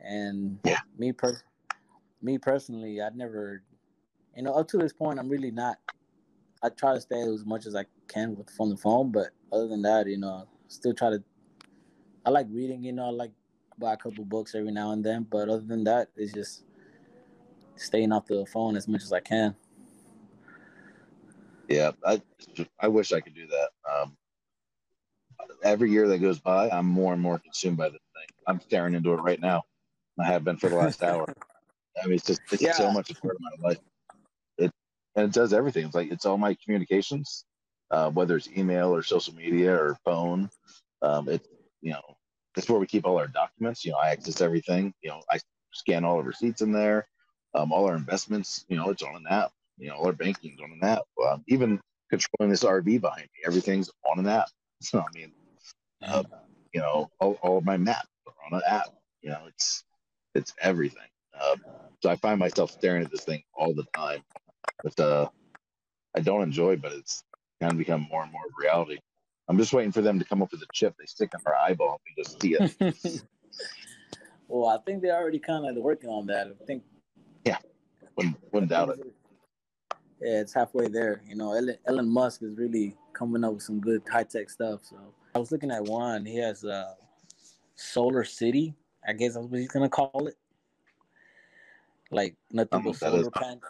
And Yeah. me per me personally, I never, you know, up to this point, I'm really not. I try to stay as much as I can with from the phone, but other than that, you know, still try to. I like reading, you know, I like buy a couple books every now and then, but other than that, it's just staying off the phone as much as I can. Yeah, I I wish I could do that. Um, every year that goes by, I'm more and more consumed by this thing. I'm staring into it right now. I have been for the last hour. I mean, it's just it's so much a part of my life. And it does everything. It's like it's all my communications, uh, whether it's email or social media or phone. Um, it's you know it's where we keep all our documents. You know, I access everything. You know, I scan all our receipts in there. Um, all our investments. You know, it's on an app. You know, all our banking's on an app. Um, even controlling this RV behind me, everything's on an app. So I mean, uh, you know, all, all of my maps are on an app. You know, it's it's everything. Uh, so I find myself staring at this thing all the time. But uh, I don't enjoy, but it's kind of become more and more of reality. I'm just waiting for them to come up with a chip they stick in our eyeball and we just see it. well, I think they're already kind of working on that. I think. Yeah, Wouldn't, wouldn't doubt it. Yeah, it's halfway there. You know, Elon, Elon Musk is really coming up with some good high tech stuff. So I was looking at one. He has a Solar City. I guess that's what he's gonna call it. Like nothing but that solar panels.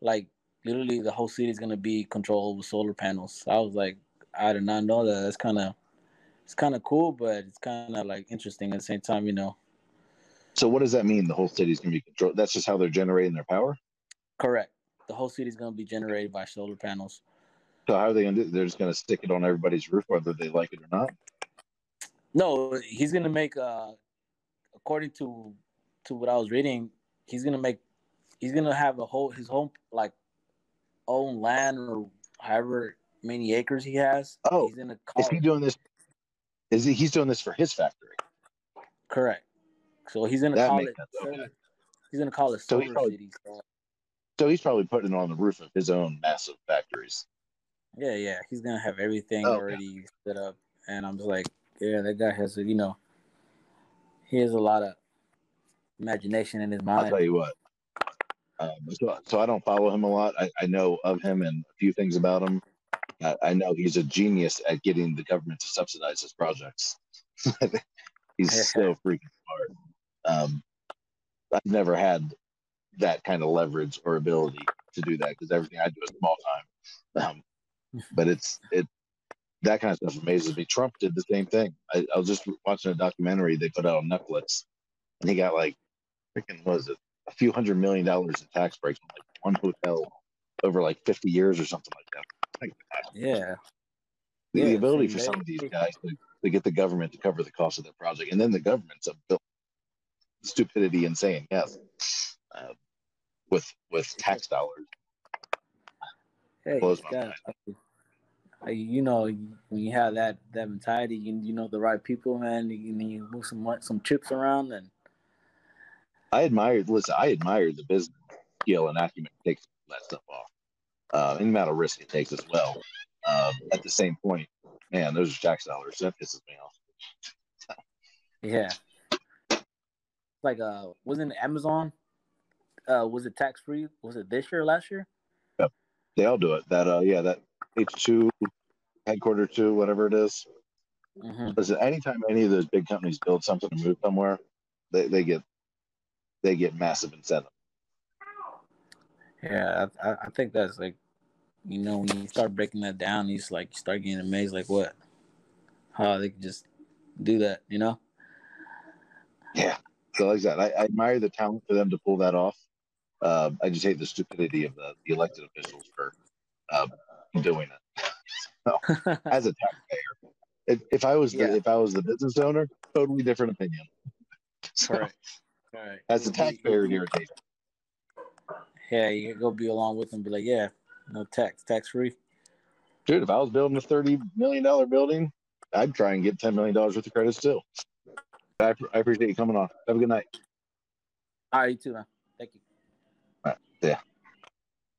Like literally, the whole city is gonna be controlled with solar panels. I was like, I did not know that. That's kind of, it's kind of cool, but it's kind of like interesting at the same time. You know, So what does that mean? The whole city's going to be controlled. That's just how they're generating their power. correct. The whole city is gonna be generated by solar panels. So how are they going to do? They're just going to stick it on everybody's roof, whether they like it or not. No, he's gonna make uh according to to what I was reading, he's gonna make he's gonna have a whole his whole like own land or however many acres he has. Oh, he's gonna call Is he doing this? Is he? He's doing this for his factory. correct. So he's in a That call makes it sense, solar, okay. he's gonna call it So he's probably- city. So, So he's probably putting it on the roof of his own massive factories. yeah, yeah, he's gonna have everything Oh, okay. already set up, and I'm just like, yeah, that guy has a you know, he has a lot of imagination in his mind. I'll tell you what. Um, so, so I don't follow him a lot. I, I know of him and a few things about him. I, I know he's a genius at getting the government to subsidize his projects. he's so freaking smart. Um, I've never had that kind of leverage or ability to do that because everything I do is small time. Um, but it's it that kind of stuff amazes me. Trump did the same thing. I, I was just watching a documentary they put out on Netflix, and he got like freaking what was it a few hundred million dollars in tax breaks on like one hotel over like 50 years or something like that. Like, Yeah, the, Yeah, the ability for some of these guys to, to get the government to cover the cost of their project, and then the government's a bill stupidity in saying yes uh, with with tax dollars. Hey, Blows my yeah, I- you know, when you have that that mentality, you, you know the right people, man. You, you move some some chips around, and I admired. Listen, I admired the business skill and acumen to take that stuff off. uh, and the amount of risk it takes as well. Uh, at the same point, man, those are tax dollars. That pisses me off. Yeah. Like uh wasn't it Amazon? Uh was it tax free? Was it this year or last year? They all do it. That uh, yeah, that H two headquarter two, whatever it is. Mm-hmm. Listen, anytime any of those big companies build something to move somewhere, they, they get they get massive incentive. Yeah, I, I- think that's like, you know, when you start breaking that down, you just like you start getting amazed, like what, how they can just do that, you know? Yeah. So like that, I, I admire the talent for them to pull that off. Uh, I just hate the stupidity of the, the elected officials for uh, doing it. As a taxpayer, if, if I was the, Yeah. if I was the business owner, totally different opinion. So, Right. Right. As a taxpayer, it irritates. me. Yeah, you go be along with them, be like, yeah, no tax, tax free. Dude, if I was building a thirty million dollar building, I'd try and get ten million dollars worth of credits too. I, I appreciate you coming on. Have a good night. All right, you too, man. Thank you. Yeah.